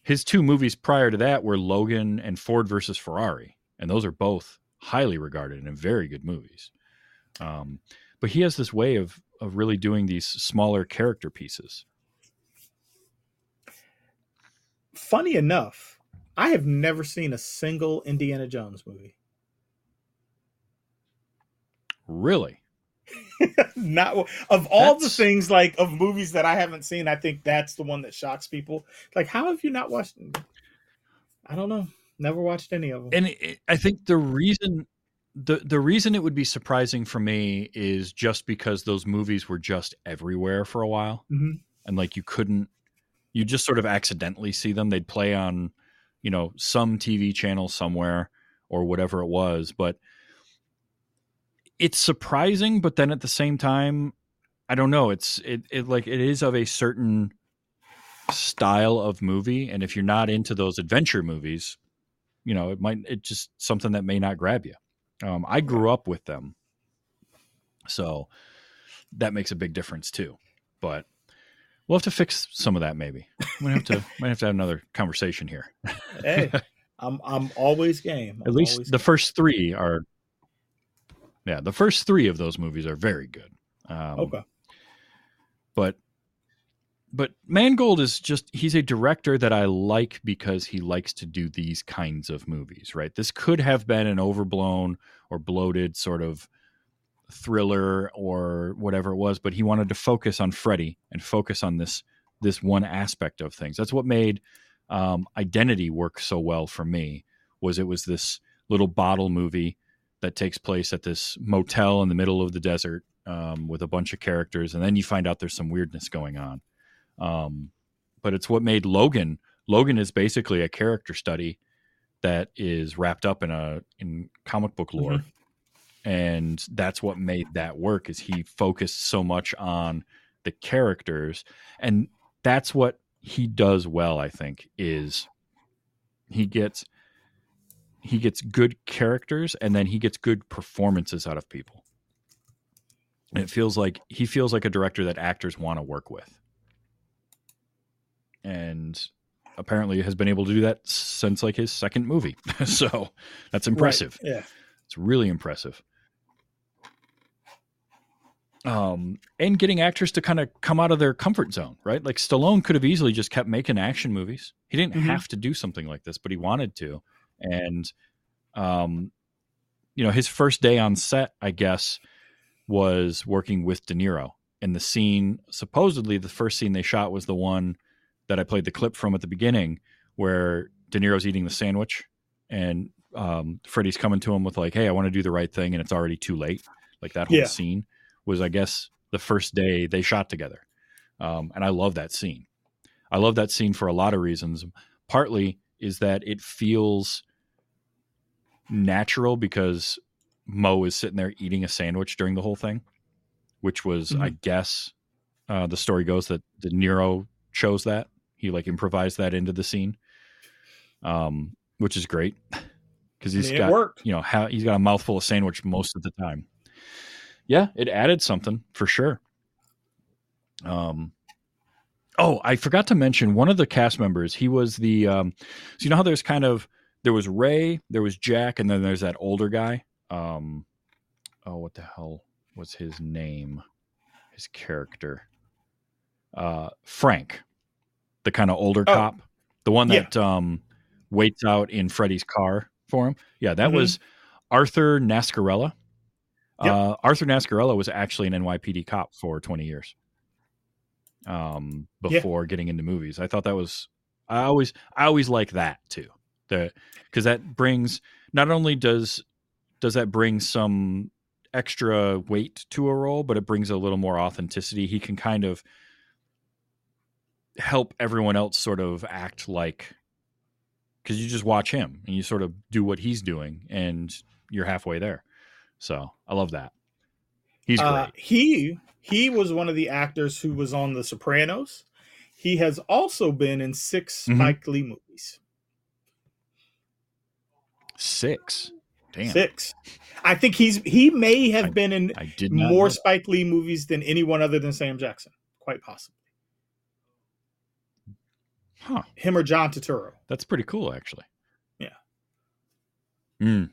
his two movies prior to that were logan and ford versus ferrari and those are both highly regarded and very good movies um but he has this way of of really doing these smaller character pieces
Funny enough, I have never seen a single Indiana Jones movie.
really
Not of all the things like of movies that I haven't seen, I think that's the one that shocks people. Like, how have you not watched? I don't know. Never watched any of them.
and it, I think the reason the the reason it would be surprising for me is just because those movies were just everywhere for a while,
Mhm.
and like you couldn't You just sort of accidentally see them. They'd play on, you know, some TV channel somewhere or whatever it was, but it's surprising, but then at the same time, I don't know. It's it, it like it is of a certain style of movie, and if you're not into those adventure movies, you know, it might it just something that may not grab you. Um, I grew up with them, so that makes a big difference too. But we'll have to fix some of that. Maybe we have to might have to have another conversation here.
hey, I'm I'm always game.
At
I'm
least the
game.
first three are. Yeah, the first three of those movies are very good. Um,
okay.
but but Mangold is just he's a director that I like because he likes to do these kinds of movies, right? This could have been an overblown or bloated sort of thriller or whatever it was, but he wanted to focus on Freddy and focus on this this one aspect of things. That's what made um, Identity work so well for me. Was it was this little bottle movie that takes place at this motel in the middle of the desert um, with a bunch of characters, and then you find out there's some weirdness going on. Um, but it's what made Logan. Logan is basically a character study that is wrapped up in a in comic book lore, and that's what made that work. Is he focused so much on the characters, and that's what he does well. I think is he gets he gets good characters, and then he gets good performances out of people. And it feels like he feels like a director that actors want to work with and apparently has been able to do that since like his second movie. so that's impressive.
Right, Yeah.
It's really impressive. Um, and getting actors to kind of come out of their comfort zone, right? Like Stallone could have easily just kept making action movies. He didn't
Mhm.
have to do something like this, but he wanted to. And, um, you know, his first day on set, I guess, was working with De Niro. And the scene, supposedly, the first scene they shot was the one that I played the clip from at the beginning, where De Niro's eating the sandwich, and um, Freddie's coming to him with like, "Hey, I want to do the right thing," and it's already too late. Like that whole
Yeah.
scene was, I guess, the first day they shot together, um, and I love that scene. I love that scene for a lot of reasons. Partly is that it feels natural because Moe is sitting there eating a sandwich during the whole thing, which was, I guess, uh, the story goes that De Niro chose that. He like improvised that into the scene, um, which is great because he's
it
got
worked.
you know ha- he's got a mouthful of sandwich most of the time. Yeah, it added something for sure. Um, oh, I forgot to mention one of the cast members. He was the um, so you know how there's kind of there was Ray, there was Jack, and then there's that older guy. Um, oh, what the hell was his name? His character, uh, Frank, the kind of older
Oh.
cop, the one
Yeah.
that um waits out in Freddy's car for him. Yeah, that
Mhm.
was Arthur Nascarella.
Yep.
Uh, Arthur Nascarella was actually an NYPD cop for 20 years. Um,
Yeah.
before getting into movies, I thought that was I always I always like that too. The because that brings not only does does that bring some extra weight to a role, but it brings a little more authenticity. He can kind of help everyone else sort of act like because you just watch him and you sort of do what he's doing and you're halfway there. So I love that. He's great.
Uh, he he was one of the actors who was on The Sopranos. He has also been in 6
Mhm.
Spike Lee movies.
Six. Damn.
Six. I think he's he may have
I-
been in more. Spike Lee movies than anyone other than Sam Jackson. Quite possibly.
Huh.
Him or John Turturro.
That's pretty cool, actually.
Yeah.
Mm.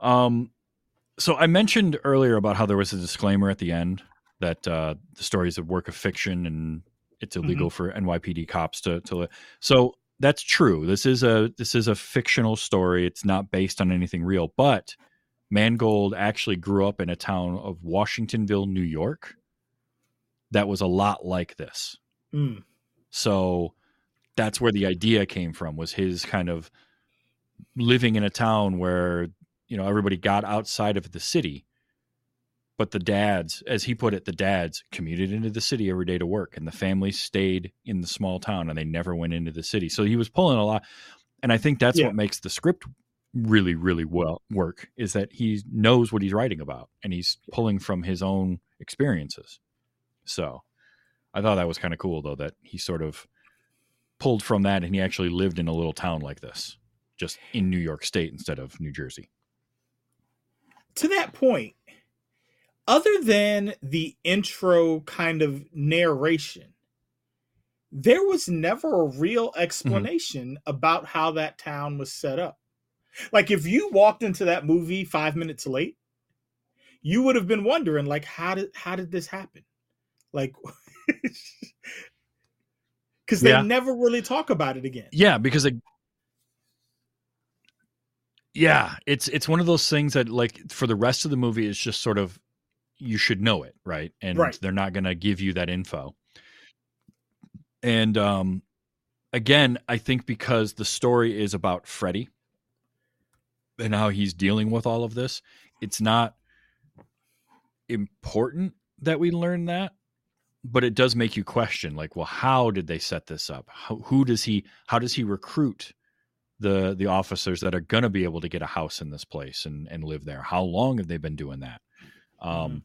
Um, so I mentioned earlier about how there was a disclaimer at the end that uh, the story is a work of fiction and it's illegal for NYPD cops to to. So that's true. This is a this is a fictional story. It's not based on anything real. But Mangold actually grew up in a town of Washingtonville, New York. That was a lot like this.
Mm.
So that's where the idea came from was his kind of living in a town where, you know, everybody got outside of the city but the dads, as he put it, the dads commuted into the city every day to work, and the families stayed in the small town and they never went into the city. So he was pulling a lot, and I think that's
Yeah.
what makes the script really, really well work is that he knows what he's writing about and he's pulling from his own experiences. So I thought that was kind of cool, though, that he sort of pulled from that and he actually lived in a little town like this, just in New York State instead of New Jersey.
to that point, other than the intro kind of narration, there was never a real mm-hmm. explanation about how that town was set up. Like if you walked into that movie five minutes late, you would have been wondering, like, how did how did this happen? Like because they
Yeah.
never really talk about it again.
Yeah, because it, yeah, it's it's one of those things that like for the rest of the movie, it's just sort of you should know it, right? And
Right.
they're not going to give you that info. And um, again, I think because the story is about Freddy and how he's dealing with all of this, it's not important that we learn that but it does make you question like well how did they set this up? How, who does he how does he recruit the the officers that are going to be able to get a house in this place and and live there? How long have they been doing that? Um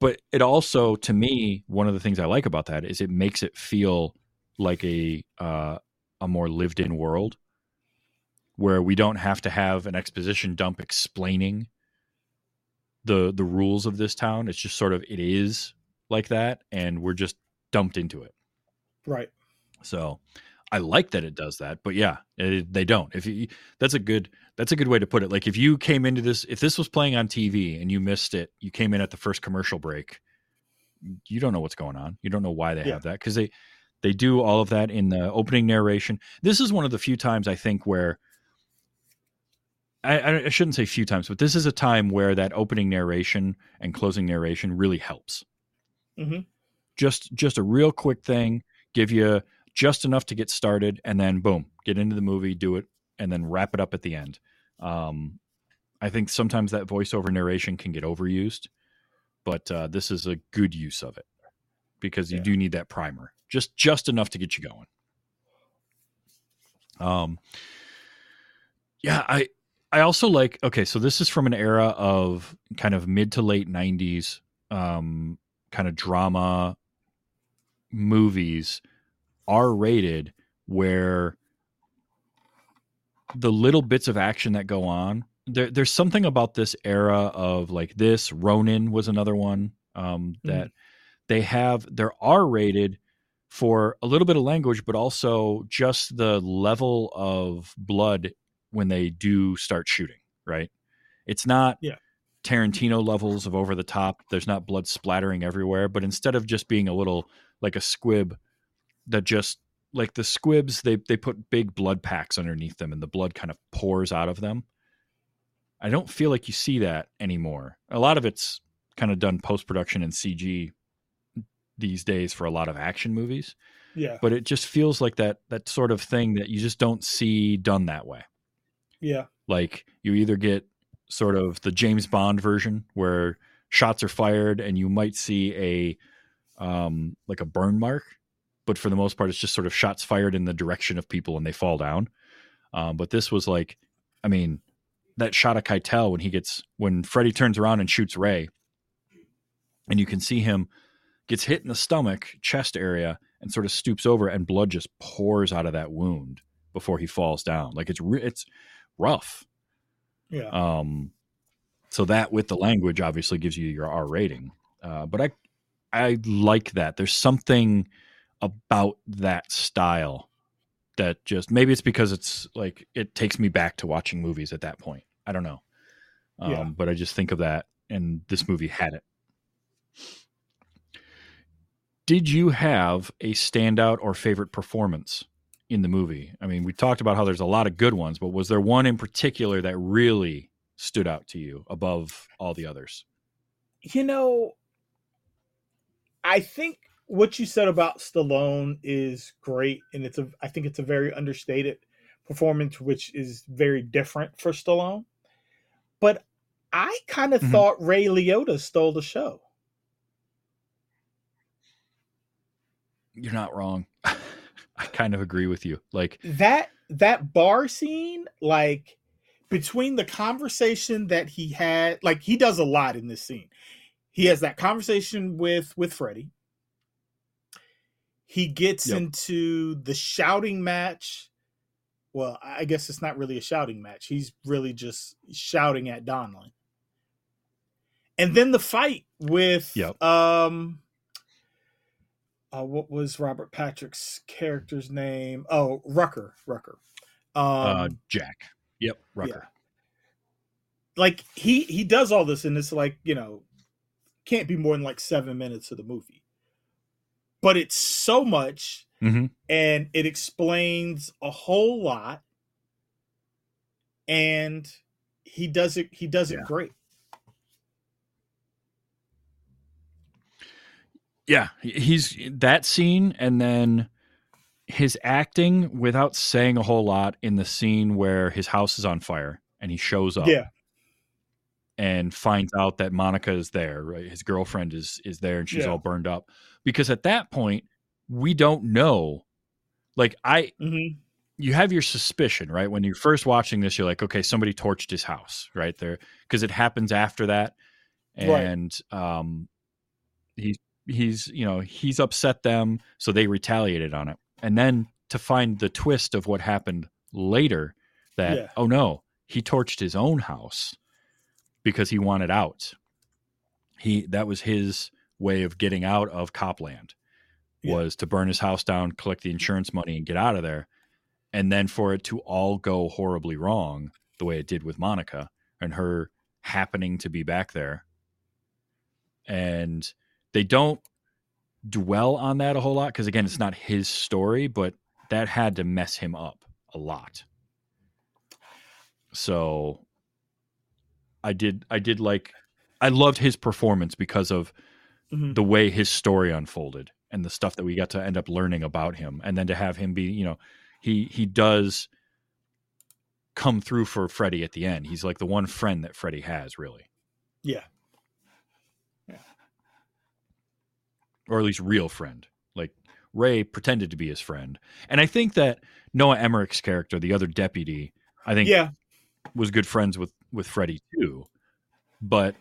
but it also to me one of the things i like about that is it makes it feel like a uh a more lived in world where we don't have to have an exposition dump explaining the the rules of this town. It's just sort of it is like that and we're just dumped into it
Right.
so i like that it does that but yeah it, they don't if you that's a good that's a good way to put it like if you came into this if this was playing on tv and you missed it you came in at the first commercial break you don't know what's going on you don't know why they
Yeah.
have that because they they do all of that in the opening narration this is one of the few times i think where I, I I shouldn't say few times, but this is a time where that opening narration and closing narration really helps.
Mhm.
Just just a real quick thing, give you just enough to get started, and then boom, get into the movie, do it, and then wrap it up at the end. Um, I think sometimes that voiceover narration can get overused, but uh, this is a good use of it because you
Yeah.
do need that primer, just just enough to get you going. Um, yeah, I I also like okay, so this is from an era of kind of mid to late '90s, um, kind of drama movies, R rated, where the little bits of action that go on. There, there's something about this era of like this. Ronin was another one um, that they have. They're R rated for a little bit of language, but also just the level of blood when they do start shooting, right? It's not
Yeah.
Tarantino levels of over the top. There's not blood splattering everywhere, but instead of just being a little like a squib that just like the squibs, they they put big blood packs underneath them and the blood kind of pours out of them. I don't feel like you see that anymore. A lot of it's kind of done post production and CG these days for a lot of action movies
Yeah.
but it just feels like that that sort of thing that you just don't see done that way
Yeah.
like you either get sort of the James Bond version where shots are fired and you might see a um like a burn mark but for the most part it's just sort of shots fired in the direction of people and they fall down. Um but this was like i mean that shot of Keitel when he gets when Freddy turns around and shoots Ray and you can see him gets hit in the stomach chest area and sort of stoops over and blood just pours out of that wound before he falls down. Like it's it's rough
Yeah.
um, so that with the language obviously gives you your R rating. Uh, but I I like that. There's something about that style that just maybe it's because it's like it takes me back to watching movies at that point. I don't know. Um,
Yeah.
but I just think of that and this movie had it. Did you have a standout or favorite performance in the movie? I mean, we talked about how there's a lot of good ones, but was there one in particular that really stood out to you above all the others?
you know, I think what you said about Stallone is great, and it's a. I think it's a very understated performance, which is very different for Stallone. But I kind of
Mhm.
thought Ray Liotta stole the show.
You're not wrong. I kind of agree with you. Like,
that that bar scene like between the conversation that he had like he does a lot in this scene he has that conversation with with freddie he gets
Yep.
into the shouting match well i guess it's not really a shouting match he's really just shouting at donlan and then the fight with
Yep.
um uh, what was Robert Patrick's character's name? Oh, Rucker. Rucker. Um,
uh, Jack. Yep, Rucker.
like he he does all this, and it's like you know, can't be more than like seven minutes of the movie, but it's so much,
Mhm.
and it explains a whole lot, and he does it. He does it
Yeah.
great.
Yeah, he's that scene, and then his acting without saying a whole lot in the scene where his house is on fire and he shows up.
Yeah,
and finds out that Monica is there, right? His girlfriend is is there and she's
Yeah.
all burned up. Because at that point, we don't know. Like I
hmm
you have your suspicion, right? When you're first watching this, you're like, okay, somebody torched his house, right? There because it happens after that.
Right.
And um he's he's you know, he's upset them, so they retaliated on it. And then to find the twist of what happened later that
Yeah.
oh no, he torched his own house because he wanted out. He that was his way of getting out of Copland
Yeah.
was to burn his house down, collect the insurance money, and get out of there. And then for it to all go horribly wrong, the way it did with Monica and her happening to be back there. And they don't dwell on that a whole lot because again, it's not his story, but that had to mess him up a lot. So I did I did like I loved his performance because of
Mhm.
the way his story unfolded and the stuff that we got to end up learning about him and then to have him be you know he he does come through for Freddie at the end he's like the one friend that Freddie has really
yeah,
or at least real friend. Like Ray pretended to be his friend. And I think that Noah Emmerich's character the other deputy I think
yeah.
was good friends with with Freddie too, but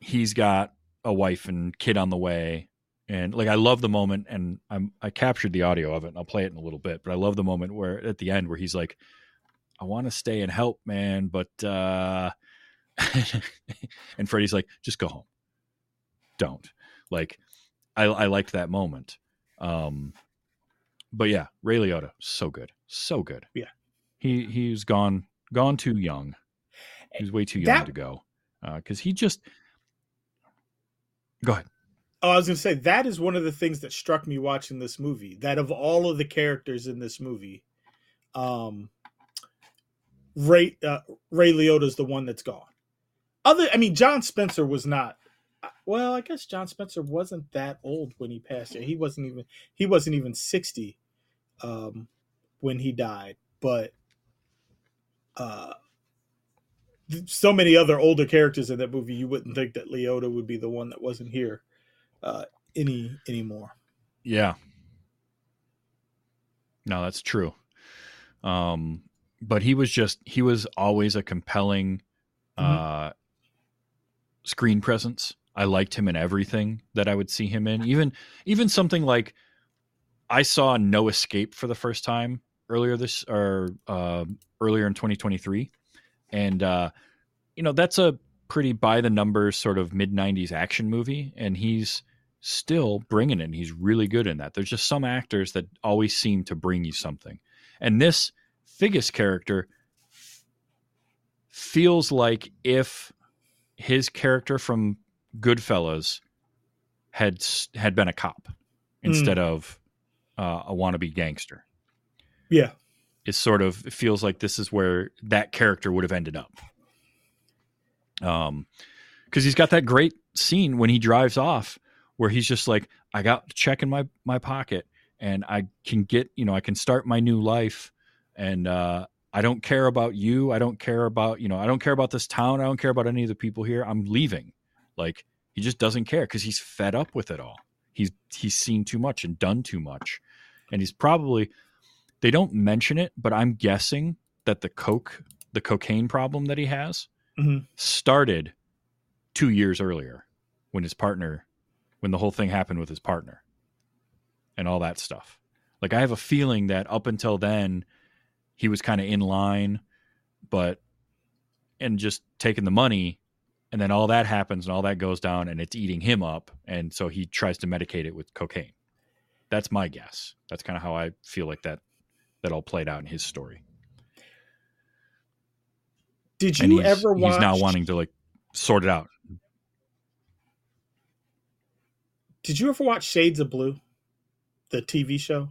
he's got a wife and kid on the way, and like I love the moment, and I'm I captured the audio of it, and I'll play it in a little bit, but I love the moment where at the end where he's like, "I want to stay and help, man, but," uh and Freddie's like, "Just go home, don't." Like, I I liked that moment, um, but yeah, Ray Liotta, so good, so good.
Yeah.
he he's gone gone too young. He was way too young
That-
to go because he just. Go ahead.
Oh, I was going to say that is one of the things that struck me watching this movie. That of all of the characters in this movie, um, Ray uh, Ray Liotta's the one that's gone. Other, I mean, John Spencer was not. Well, I guess John Spencer wasn't that old when he passed. He wasn't even he wasn't even sixty um, when he died. But uh, so many other older characters in that movie, you wouldn't think that Liotta would be the one that wasn't here uh, any anymore.
Yeah. No, that's true. Um, but he was just he was always a compelling uh screen presence. I liked him in everything that I would see him in. Even even something like I saw No Escape for the first time earlier this or uh, earlier in 2023, and uh, you know that's a pretty by the numbers sort of mid 90s action movie, and he's still bringing it. He's really good in that. There's just some actors that always seem to bring you something, and this Figgis character feels like if his character from Goodfellas had had been a cop instead of uh, a wannabe gangster.
Yeah,
It sort of it feels like this is where that character would have ended up. Um, because he's got that great scene when he drives off where he's just like, I got the check in my my pocket and I can get, you know, I can start my new life and uh, I don't care about you. I don't care about, you know, I don't care about this town. I don't care about any of the people here. I'm leaving. Like he just doesn't care because he's fed up with it all. He's he's seen too much and done too much. And he's probably they don't mention it, but I'm guessing that the coke, the cocaine problem that he has
Mhm.
started 2 years earlier when his partner when the whole thing happened with his partner and all that stuff. Like I have a feeling that up until then he was kind of in line, but and just taking the money, and then all that happens and all that goes down and it's eating him up, and so he tries to medicate it with cocaine. That's my guess. That's kind of how I feel like that that all played out in his story.
Did you ever watch?
he's now wanting to like sort it out.
Did you ever watch Shades of Blue, the TV show?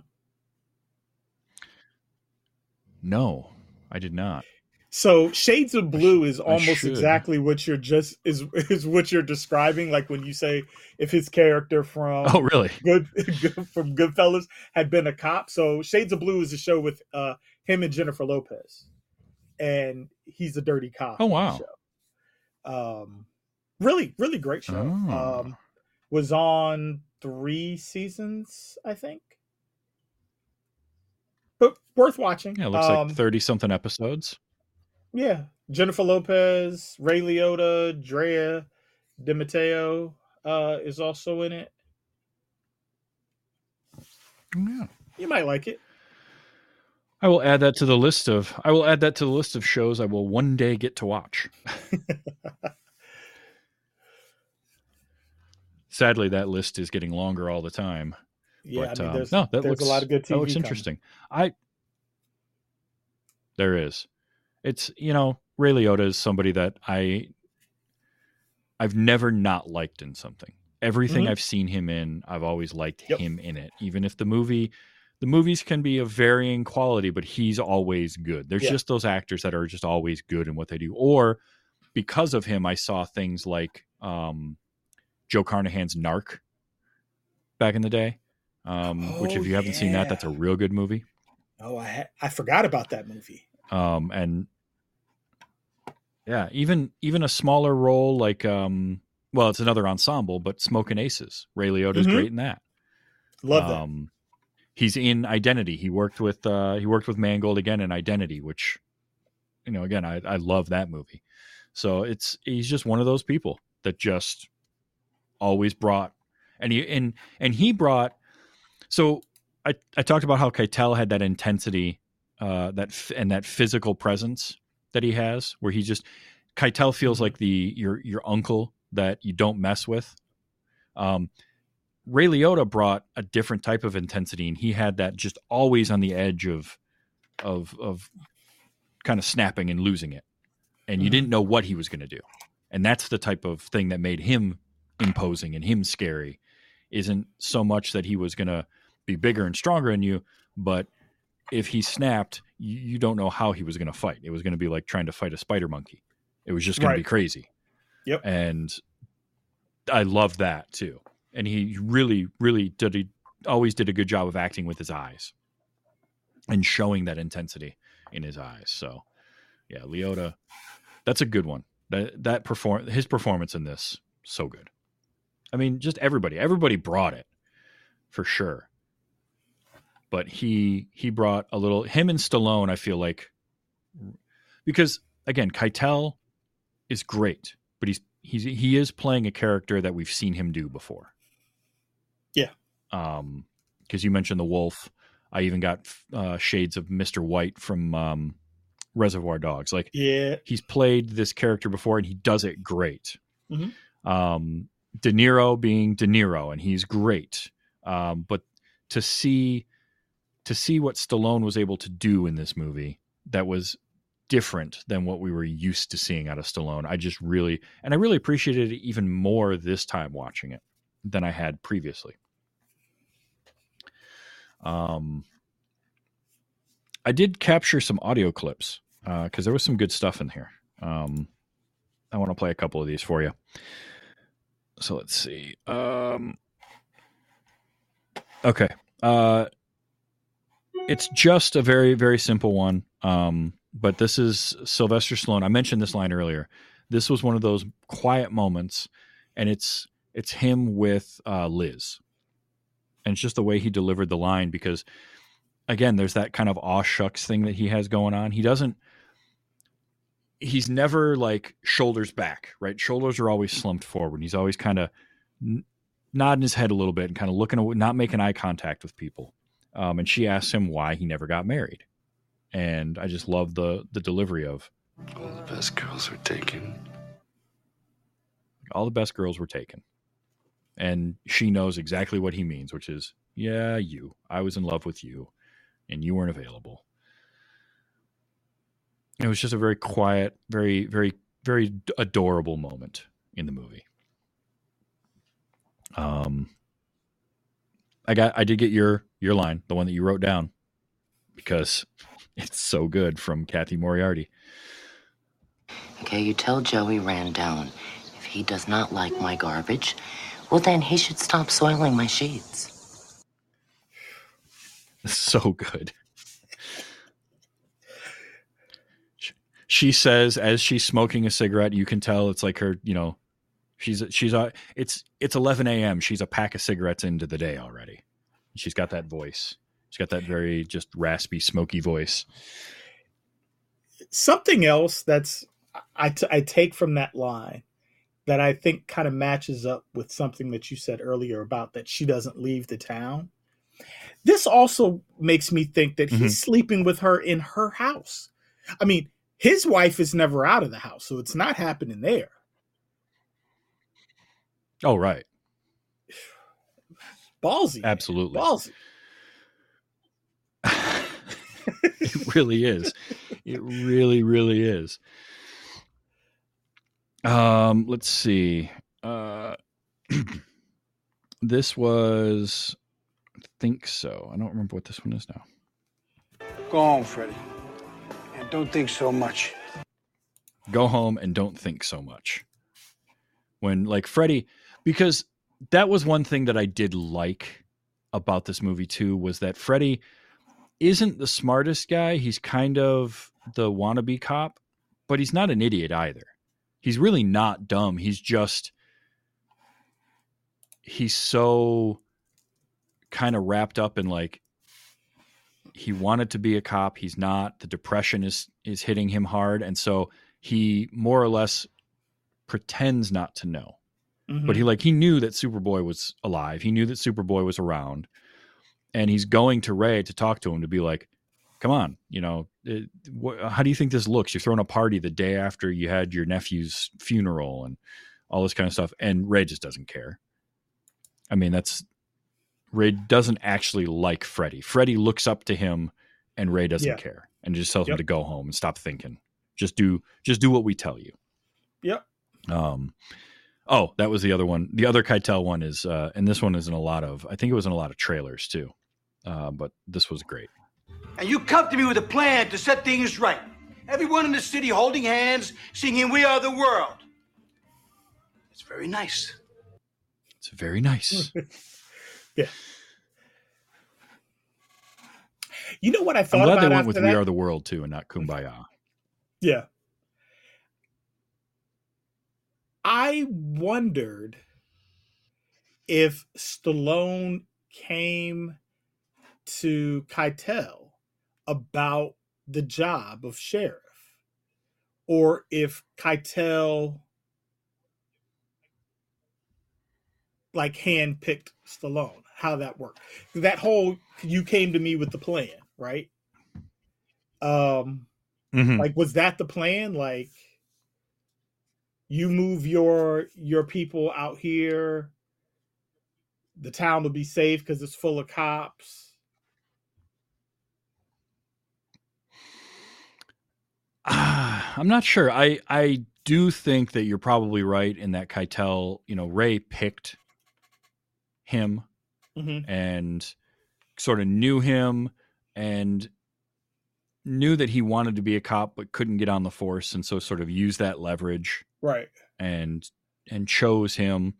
No, I did not.
So Shades of Blue is almost exactly what you're just is is what you're describing. Like when you say if his character from
Oh, really?
Good, Good from Goodfellas had been a cop. So Shades of Blue is a show with uh him and Jennifer Lopez, and he's a dirty cop.
Oh, wow.
Um, really, really great show.
Oh.
Um, was on three seasons, I think. But worth watching.
Yeah, it looks
Um,
like thirty something episodes.
Yeah, Jennifer Lopez, Ray Liotta, Drea de Matteo uh, is also in it.
Yeah.
You might like it.
I will add that to the list of I will add that to the list of shows I will one day get to watch. Sadly, that list is getting longer all the time.
Yeah,
but,
I mean,
um, no, that
there's
looks
a lot of good TV.
that looks
coming.
interesting. I there is. It's you know Ray Liotta is somebody that I I've never not liked in something. Everything
Mhm.
I've seen him in, I've always liked
Yep.
him in it. Even if the movie the movies can be of varying quality, but he's always good. There's
Yeah.
just those actors that are just always good in what they do. Or because of him, I saw things like um, Joe Carnahan's Narc back in the day. Um, which,
Oh,
if you haven't seen that, that's a real good movie.
Oh, I ha- I forgot about that movie.
Um, and yeah, even even a smaller role like um, well, it's another ensemble, but Smoking Aces. Ray Liotta's
Mhm.
great in that.
Love that.
Um, he's in Identity. He worked with uh, he worked with Mangold again in Identity, which you know again I I love that movie. So it's he's just one of those people that just always brought and he and and he brought so I I talked about how Keitel had that intensity uh that f- and that physical presence that he has where he just Keitel feels like the your your uncle that you don't mess with. Um Ray Liotta brought a different type of intensity, and he had that just always on the edge of of of kind of snapping and losing it, and you
Mhm.
didn't know what he was going to do, and that's the type of thing that made him imposing and him scary. Isn't so much that he was going to be bigger and stronger than you, but if he snapped, you, you don't know how he was going to fight. It was going to be like trying to fight a spider monkey. It was just going to be crazy.
Yep.
And I love that too. And he really, really did. He always did a good job of acting with his eyes and showing that intensity in his eyes. So, yeah, Liotta, that's a good one. That that perform his performance in this so good. I mean, just everybody, everybody brought it for sure. But he he brought a little him and Stallone. I feel like because again, Keitel is great, but he's he's he is playing a character that we've seen him do before.
Yeah.
Um, because you mentioned the wolf, I even got uh, shades of Mister White from um, Reservoir Dogs. Like
Yeah,
he's played this character before, and he does it great.
Mhm.
Um, De Niro being De Niro, and he's great. Um, but to see to see what Stallone was able to do in this movie that was different than what we were used to seeing out of Stallone. I just really and I really appreciated it even more this time watching it than I had previously. Um I did capture some audio clips because there was some good stuff in here. Um I want to play a couple of these for you. So let's see. Um Okay. Uh it's just a very very simple one um but this is Sylvester Stallone. I mentioned this line earlier. This was one of those quiet moments, and it's it's him with uh, Liz, and it's just the way he delivered the line because, again, there's that kind of aw shucks thing that he has going on. He doesn't. He's never like shoulders back, right? Shoulders are always slumped forward. He's always kind of n- nodding his head a little bit and kind of looking, not making eye contact with people. Um, and she asks him why he never got married, and I just love the the delivery of
All the best girls were taken.
all the best girls were taken. And she knows exactly what he means, which is, yeah, you. I was in love with you and you weren't available. It was just a very quiet, very, very, very adorable moment in the movie. Um, I got, I did get your your line, the one that you wrote down, because it's so good from Cathy Moriarty.
Okay, you tell Joey Randone if he does not like my garbage, well, then he should stop soiling my sheets.
so good. She says as she's smoking a cigarette, you can tell it's like her, you know, she's she's a it's it's 11 a.m. She's a pack of cigarettes into the day already. She's got that voice. She's got that very just raspy, smoky voice.
something else that's I, t- I take from that line that I think kind of matches up with something that you said earlier about that she doesn't leave the town. This also makes me think that he's mm-hmm. sleeping with her in her house. I mean, his wife is never out of the house, so it's not happening there.
Oh, right.
Ballsy.
Absolutely.
Ballsy.
it really is. It really, really is. Um, let's see. Uh, this was, I think so. I don't remember what this one is now.
Go home, Freddie. And don't think so much.
Go home and don't think so much. When like Freddie, because that was one thing that I did like about this movie too was that Freddie isn't the smartest guy. He's kind of the wannabe cop, but he's not an idiot either. He's really not dumb. He's just he's so kind of wrapped up in like he wanted to be a cop, he's not. The depression is is hitting him hard and so he more or less pretends not to know
Mhm.
but he like he knew that Superboy was alive. He knew that Superboy was around, and he's going to Ray to talk to him to be like, "Come on, you know, it, wh- how do you think this looks? You're throwing a party the day after you had your nephew's funeral and all this kind of stuff." And Ray just doesn't care. I mean, that's Ray doesn't actually like Freddy. Freddy looks up to him, and Ray doesn't
Yeah.
care, and just tells him to go home and stop thinking. Just do, just do what we tell you.
Yep.
Um, oh, that was the other one. The other Keitel one is, uh, and this one is in a lot of. I think it was in a lot of trailers too. Uh, but this was great.
And you come to me with a plan to set things right. Everyone in the city holding hands, singing We Are the World. It's very nice.
It's very nice. Yeah.
You know what I
I'm
thought
glad
about
they went
after
with
that?
"We Are the World" too, and not "Kumbaya."
Yeah. I wondered if Stallone came to Keitel about the job of sheriff, or if Keitel like handpicked Stallone, how that worked. That whole you came to me with the plan, right? Um
Mhm.
like was that the plan like you move your your people out here the town will be safe because it's full of cops
Ah, I'm not sure. I I do think that you're probably right in that Keitel. You know, Ray picked him
Mhm.
and sort of knew him and knew that he wanted to be a cop but couldn't get on the force and so sort of used that leverage
right
and and chose him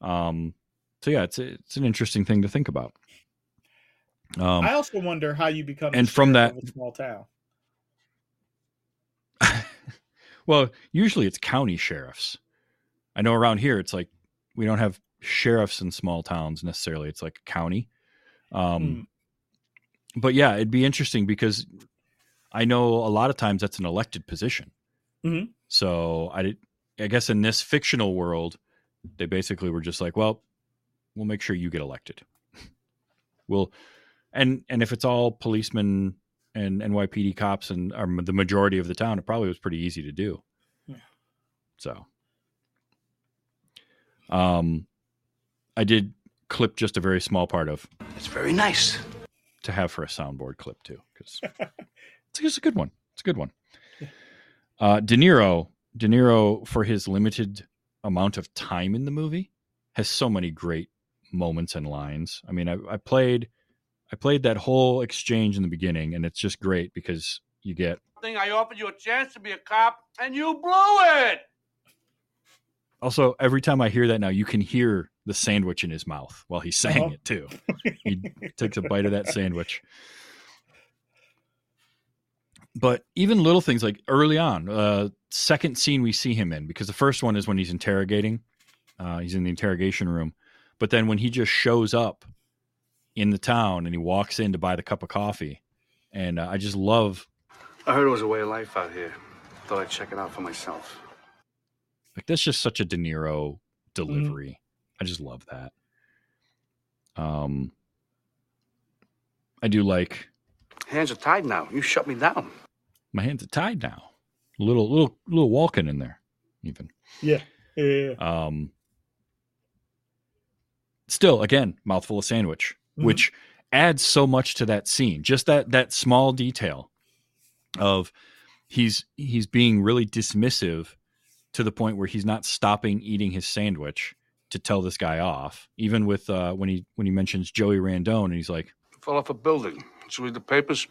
um so yeah it's a, it's an interesting thing to think about um
i also wonder how you become
and from that-
small town
Well, usually it's county sheriffs. I know around here it's like we don't have sheriffs in small towns necessarily. It's like a county. Um, But yeah, it'd be interesting because I know a lot of times that's an elected position.
Mhm.
So I I guess in this fictional world, they basically were just like, well, we'll make sure you get elected. we'll, and and if it's all policemen and NYPD cops and are the majority of the town, it probably was pretty easy to do.
Yeah.
So, um, I did clip just a very small part of
It's very nice.
to have for a soundboard clip too, because it's, it's a good one. It's a good one. Uh, De Niro, De Niro, for his limited amount of time in the movie, has so many great moments and lines. I mean, I, I played, I played that whole exchange in the beginning, and it's just great because you get
Thing I offered you a chance to be a cop, and you blew it.
also every time I hear that now, you can hear the sandwich in his mouth while he's saying
Uh-huh.
it too. he takes a bite of that sandwich. But even little things like early on, uh, second scene we see him in, because the first one is when he's interrogating, uh, he's in the interrogation room. But then when he just shows up in the town and he walks in to buy the cup of coffee, and uh, I just love
I heard it was a way of life out here. Thought I'd check it out for myself.
like that's just such a De Niro delivery. I just love that. Um, I do like
Hands are tied now. You shut me down.
My hands are tied now. Little little little walking in there, even.
Yeah. Yeah. yeah.
Um, still, again, mouthful of sandwich,
Mhm.
which adds so much to that scene. Just that that small detail of he's he's being really dismissive to the point where he's not stopping eating his sandwich to tell this guy off. Even with uh, when he when he mentions Joey Randone, and he's like,
Fell off a building. Should you read the papers?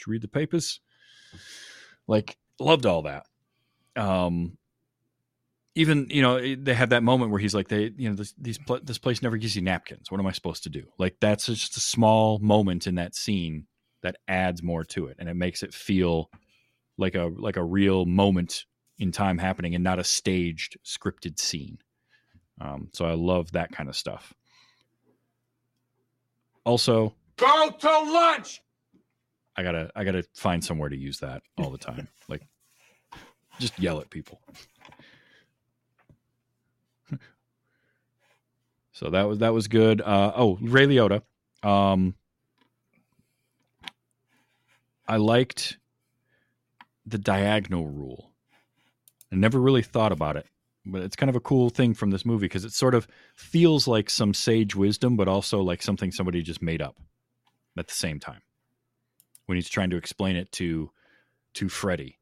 Did you read the papers? Like, loved all that. Um, even you know eh, they have that moment where he's like, they you know this these pla this place never gives you napkins. What am I supposed to do? Like that's just a small moment in that scene that adds more to it, and it makes it feel like a like a real moment in time happening, and not a staged scripted scene. Um, so I love that kind of stuff. Also,
Go to lunch.
I gotta I gotta find somewhere to use that all the time. like just yell at people. so that was that was good. Uh, oh, Ray Liotta. Um, I liked the diagonal rule. I never really thought about it, but it's kind of a cool thing from this movie because it sort of feels like some sage wisdom, but also like something somebody just made up at the same time when he's trying to explain it to to Freddie.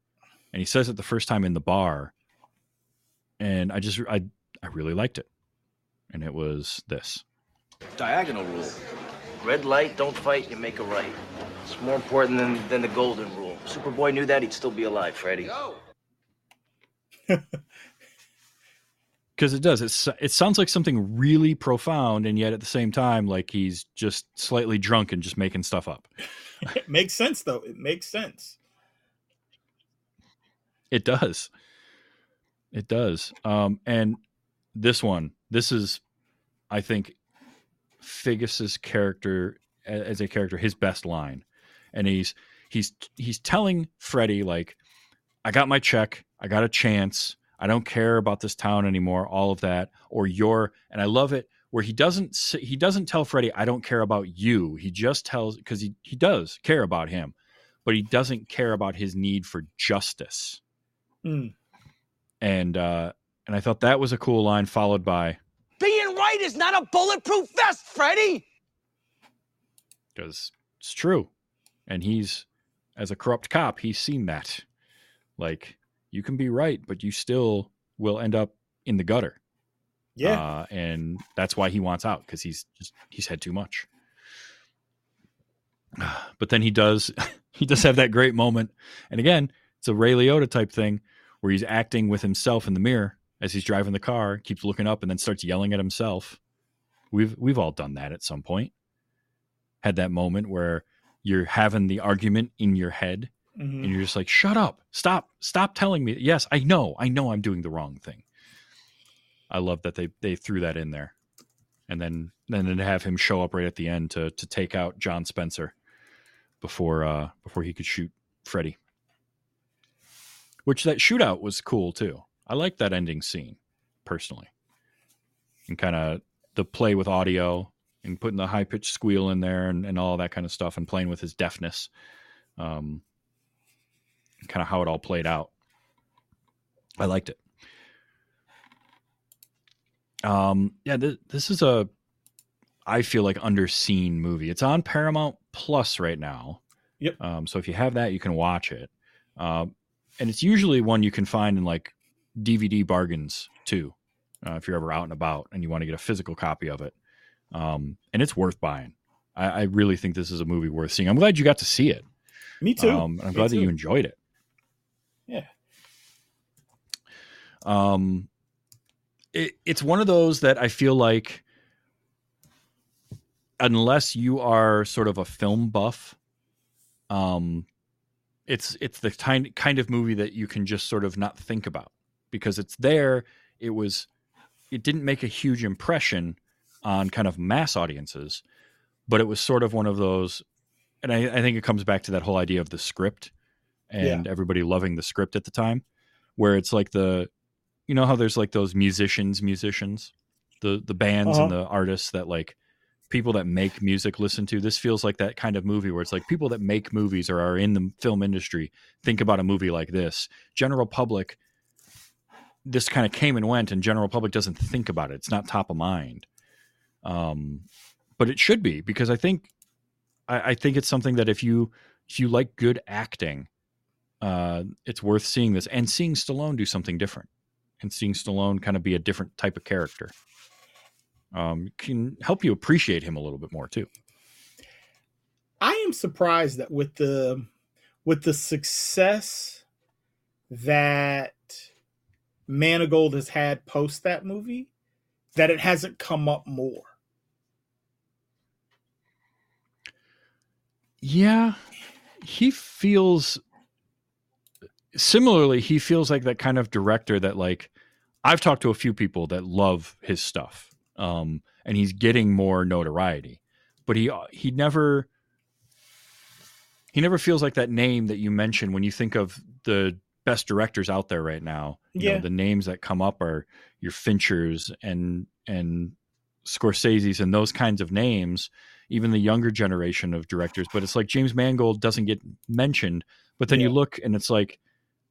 And he says it the first time in the bar. And I just I I really liked it. And it was this.
Diagonal rule. Red light, don't fight, you make a right. It's more important than, than the golden rule. Superboy knew that, he'd still be alive, Freddy.
Because it does. It's it sounds like something really profound, and yet at the same time, like he's just slightly drunk and just making stuff up.
It makes sense though. It makes sense.
It does. It does. Um, and this one, this is, I think, Figgis's character as a character, his best line, and he's he's he's telling Freddie like, "I got my check. I got a chance. I don't care about this town anymore. All of that, or your." And I love it where he doesn't he doesn't tell Freddie, "I don't care about you." He just tells because he he does care about him, but he doesn't care about his need for justice
Mm.
and uh and I thought that was a cool line followed by
Being right is not a bulletproof vest, Freddy.
because it's true and he's as a corrupt cop he's seen that like you can be right but you still will end up in the gutter.
Yeah.
uh, and that's why he wants out because he's just he's had too much. But then he does he does have that great moment. And again it's a ray liotta type thing where he's acting with himself in the mirror as he's driving the car keeps looking up and then starts yelling at himself. We've we've all done that at some point. Had that moment where you're having the argument in your head and
Mhm.
you're just like, shut up, stop, stop telling me. Yes, I know, I know, I'm doing the wrong thing. I love that they they threw that in there, and then then to have him show up right at the end to to take out John Spencer before uh before he could shoot Freddy. Which that shootout was cool too. I like that ending scene personally, and kind of the play with audio and putting the high pitched squeal in there and, and all that kind of stuff and playing with his deafness. Um, kind of how it all played out. I liked it. Um, yeah, th- this is a, I feel like underseen movie. It's on Paramount Plus right now.
Yep.
Um, so if you have that, you can watch it. Um, and it's usually one you can find in like DVD bargains too, uh, if you're ever out and about and you want to get a physical copy of it. Um, and it's worth buying. I, I really think this is a movie worth seeing. I'm glad you got to see it.
Me too.
Um, I'm
Me
glad that you enjoyed it.
Yeah.
Um, it, it's one of those that I feel like, unless you are sort of a film buff, um, it's it's the kind kind of movie that you can just sort of not think about because it's there. It was, it didn't make a huge impression on kind of mass audiences, but it was sort of one of those, and I, I think it comes back to that whole idea of the script and everybody loving the script at the time, where it's like the, you know how there's like those musicians, musicians, the the bands and
Uh-huh.
the artists that like people that make music listen to. This feels like that kind of movie where it's like people that make movies or are in the film industry think about a movie like this. General public, this kind of came and went, and general public doesn't think about it. It's not top of mind. Um, but it should be because I think I, I think it's something that if you if you like good acting, uh, it's worth seeing this and seeing Stallone do something different and seeing Stallone kind of be a different type of character. Um, can help you appreciate him a little bit more too.
I am surprised that with the with the success that Mangold has had post that movie, that it hasn't come up more.
Yeah, he feels similarly. He feels like that kind of director that like I've talked to a few people that love his stuff, um, and he's getting more notoriety, but he he never he never feels like that name that you mentioned when you think of the best directors out there right now. You
Yeah.
know, the names that come up are your Finchers and and Scorsese's and those kinds of names, even the younger generation of directors. But it's like James Mangold doesn't get mentioned. But then you look and it's like,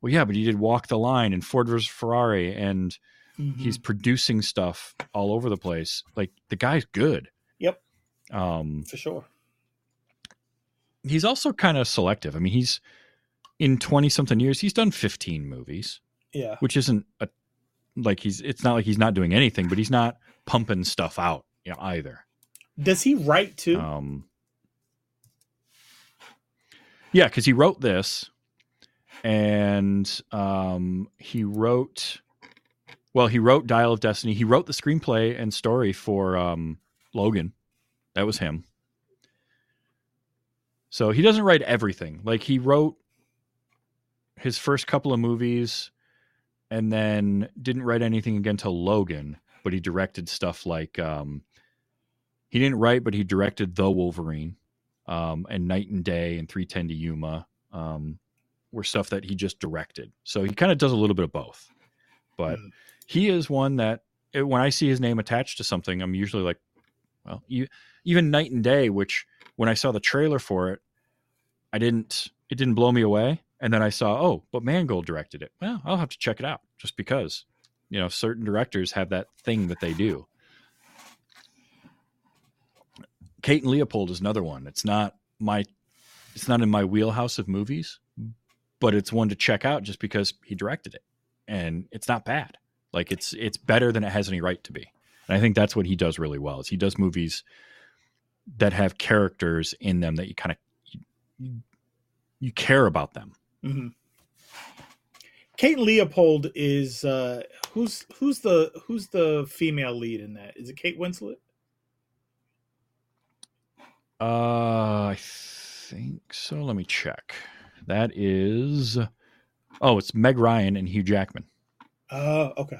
well, yeah, but he did Walk the Line and Ford versus Ferrari, and
Mm-hmm.
he's producing stuff all over the place. Like the guy's good.
Yep.
Um,
for sure.
he's also kind of selective. I mean, he's in 20 something years, he's done 15 movies,
Yeah.
which isn't a, like he's, it's not like he's not doing anything, but he's not pumping stuff out you know, either.
Does he write too?
Um, yeah, because he wrote this, and um, he wrote, well, he wrote Dial of Destiny. He wrote the screenplay and story for um, Logan. That was him. So he doesn't write everything. Like he wrote his first couple of movies, and then didn't write anything again till Logan. But he directed stuff like um, he didn't write, but he directed The Wolverine, um, and Night and Day and 310 to Yuma um, were stuff that he just directed. So he kind of does a little bit of both. But
Mm.
he is one that eh, when I see his name attached to something, I'm usually like, well, you, even Night and Day, which when I saw the trailer for it, I didn't, it didn't blow me away. And then I saw, oh, but Mangold directed it. Well, I'll have to check it out just because, you know, certain directors have that thing that they do. Kate and Leopold is another one. It's not my it's not in my wheelhouse of movies, but it's one to check out just because he directed it. And it's not bad. Like it's it's better than it has any right to be. And I think that's what he does really well. Is he does movies that have characters in them that you kind of you, you care about them.
hmm Kate Leopold is uh who's who's the who's the female lead in that? Is it Kate Winslet?
Uh I think so. Let me check. That is, oh, it's Meg Ryan and Hugh Jackman.
Uh, okay.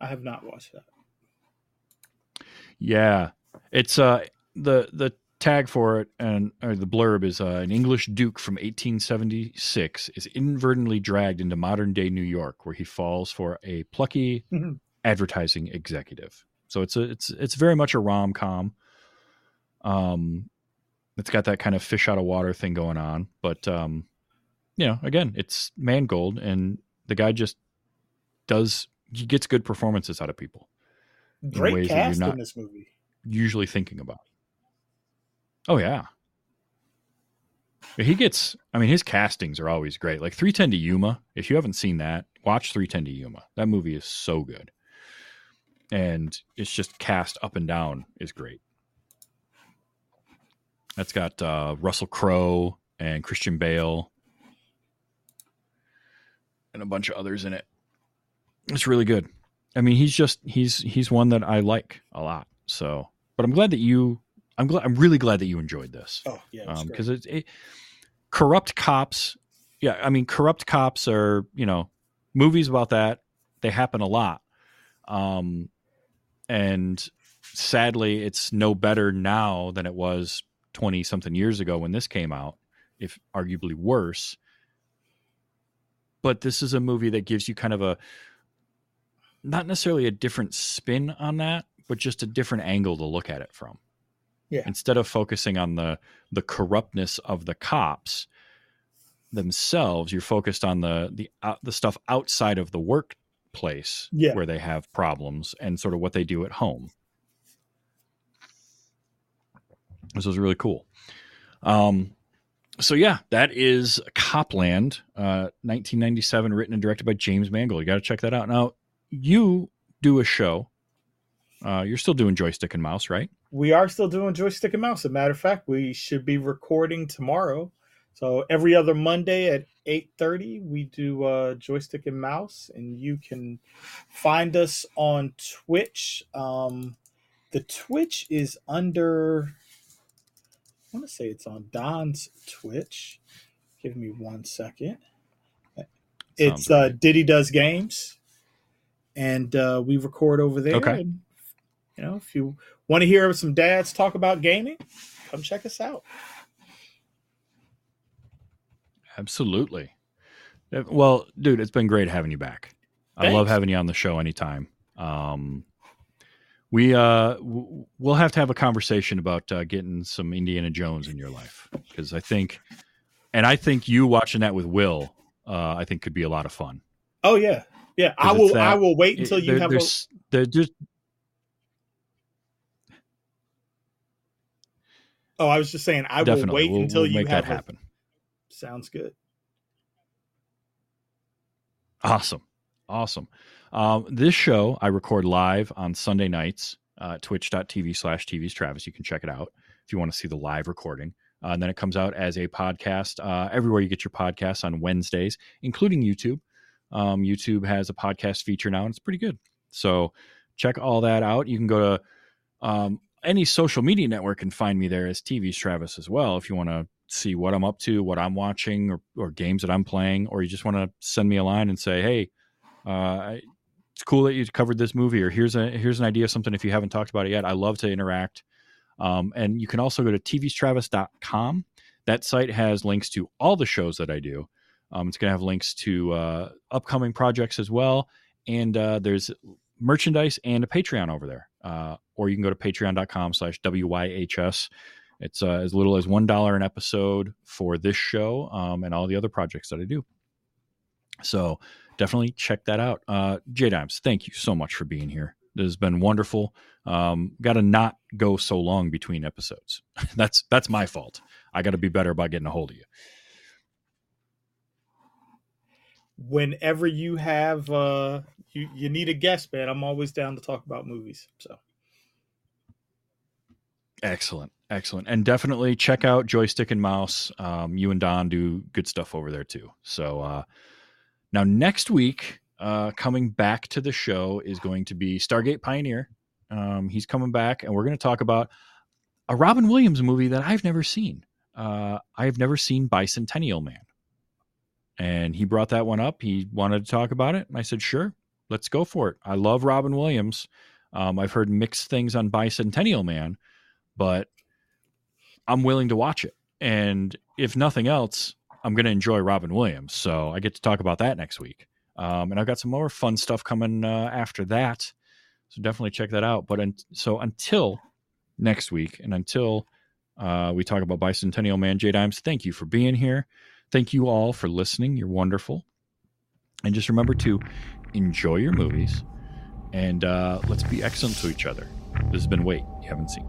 I have not watched that.
Yeah, it's uh the the tag for it and or the blurb is uh, an English duke from 1876 is inadvertently dragged into modern day New York, where he falls for a plucky
Mhm.
advertising executive. So it's a it's it's very much a rom com. Um, it's got that kind of fish out of water thing going on, but um, you know, again, it's Mangold, and the guy just does he gets good performances out of people
Great
ways that you're
cast in this movie.
usually thinking about. Oh yeah. He gets I mean his castings are always great. Like 310 to Yuma, if you haven't seen that, watch 310 to Yuma. That movie is so good. And it's just cast up and down is great. That's got uh, Russell Crowe and Christian Bale and a bunch of others in it. It's really good. I mean, he's just he's he's one that I like a lot. So, but I'm glad that you I'm glad I'm really glad that you enjoyed this
Oh yeah, it was great.
because it's it, corrupt cops. Yeah, I mean, corrupt cops are you know movies about that. They happen a lot, um, and sadly, it's no better now than it was twenty something years ago when this came out. If arguably worse, but this is a movie that gives you kind of a not necessarily a different spin on that, but just a different angle to look at it from
Yeah.
instead of focusing on the the corruptness of the cops themselves you're focused on the the uh, the stuff outside of the workplace
Yeah.
where they have problems and sort of what they do at home this was really cool um so yeah that is copland uh 1997 written and directed by james mangold you got to check that out now you do a show uh you're still doing joystick and mouse right
we are still doing joystick and mouse. As a matter of fact, we should be recording tomorrow. So every other Monday at eight thirty, we do uh, joystick and mouse, and you can find us on Twitch. Um, the Twitch is under. I want to say it's on Don's Twitch. Give me one second. It's
Sounds
uh, Diddy Does Games, and uh, we record over there.
Okay.
And, you know, if you want to hear some dads talk about gaming, come check us out.
Absolutely. Well, dude, it's been great having you back. I love having you on the show anytime. Um, we uh, w- we'll have to have a conversation about uh, getting some Indiana Jones in your life because I think, and I think you watching that with Will, uh, I think could be a lot of fun.
Oh yeah, yeah. I will.
that-
I will wait
it-
until you
there-
have a.
there's, there just
Oh, I was just saying. I will wait
we'll,
until
we'll
you have
that
a-
happen.
Sounds good.
Awesome. Awesome. Um, this show I record live on Sunday nights, uh, twitch.tv slash TV's Travis. You can check it out if you want to see the live recording. Uh, and then it comes out as a podcast uh, everywhere you get your podcasts on Wednesdays, including YouTube. Um, YouTube has a podcast feature now, and it's pretty good. So check all that out. You can go to um, any social media network and find me there as TV's Travis as well. If you want to see what I'm up to, what I'm watching, or, or games that I'm playing, or you just want to send me a line and say, "Hey, uh, it's cool that you covered this movie," or "Here's a here's an idea of something if you haven't talked about it yet." I love to interact. Um, and you can also go to tvstravis.com. That site has links to all the shows that I do. Um, it's going to have links to uh, upcoming projects as well. And uh, there's merchandise and a Patreon over there. Uh, or you can go to patreon.com slash WYHS. It's uh, as little as $1 an episode for this show um, and all the other projects that I do. So definitely check that out. Uh, JayDimes, thank you so much for being here. This has been wonderful. Um, got to not go so long between episodes. that's that's my fault. I got to be better about getting a hold of you.
Whenever you have, uh, you you need a guest, man. I'm always down to talk about movies. So
Excellent, excellent, and definitely check out Joystick and Mouse. Um, you and Don do good stuff over there too. So uh, now next week, uh, coming back to the show is going to be Stargate Pioneer. Um, he's coming back, and we're going to talk about a Robin Williams movie that I've never seen. uh, I have never seen Bicentennial Man. And he brought that one up. He wanted to talk about it. And I said, sure, let's go for it. I love Robin Williams. Um, I've heard mixed things on Bicentennial Man, but I'm willing to watch it. And if nothing else, I'm going to enjoy Robin Williams. So I get to talk about that next week. Um, and I've got some more fun stuff coming uh, after that. So definitely check that out. But un- so until next week and until uh, we talk about Bicentennial Man, JayDimes, thank you for being here. Thank you all for listening. You're wonderful. And just remember to enjoy your movies and uh, let's be excellent to each other. This has been Wait, You Haven't Seen.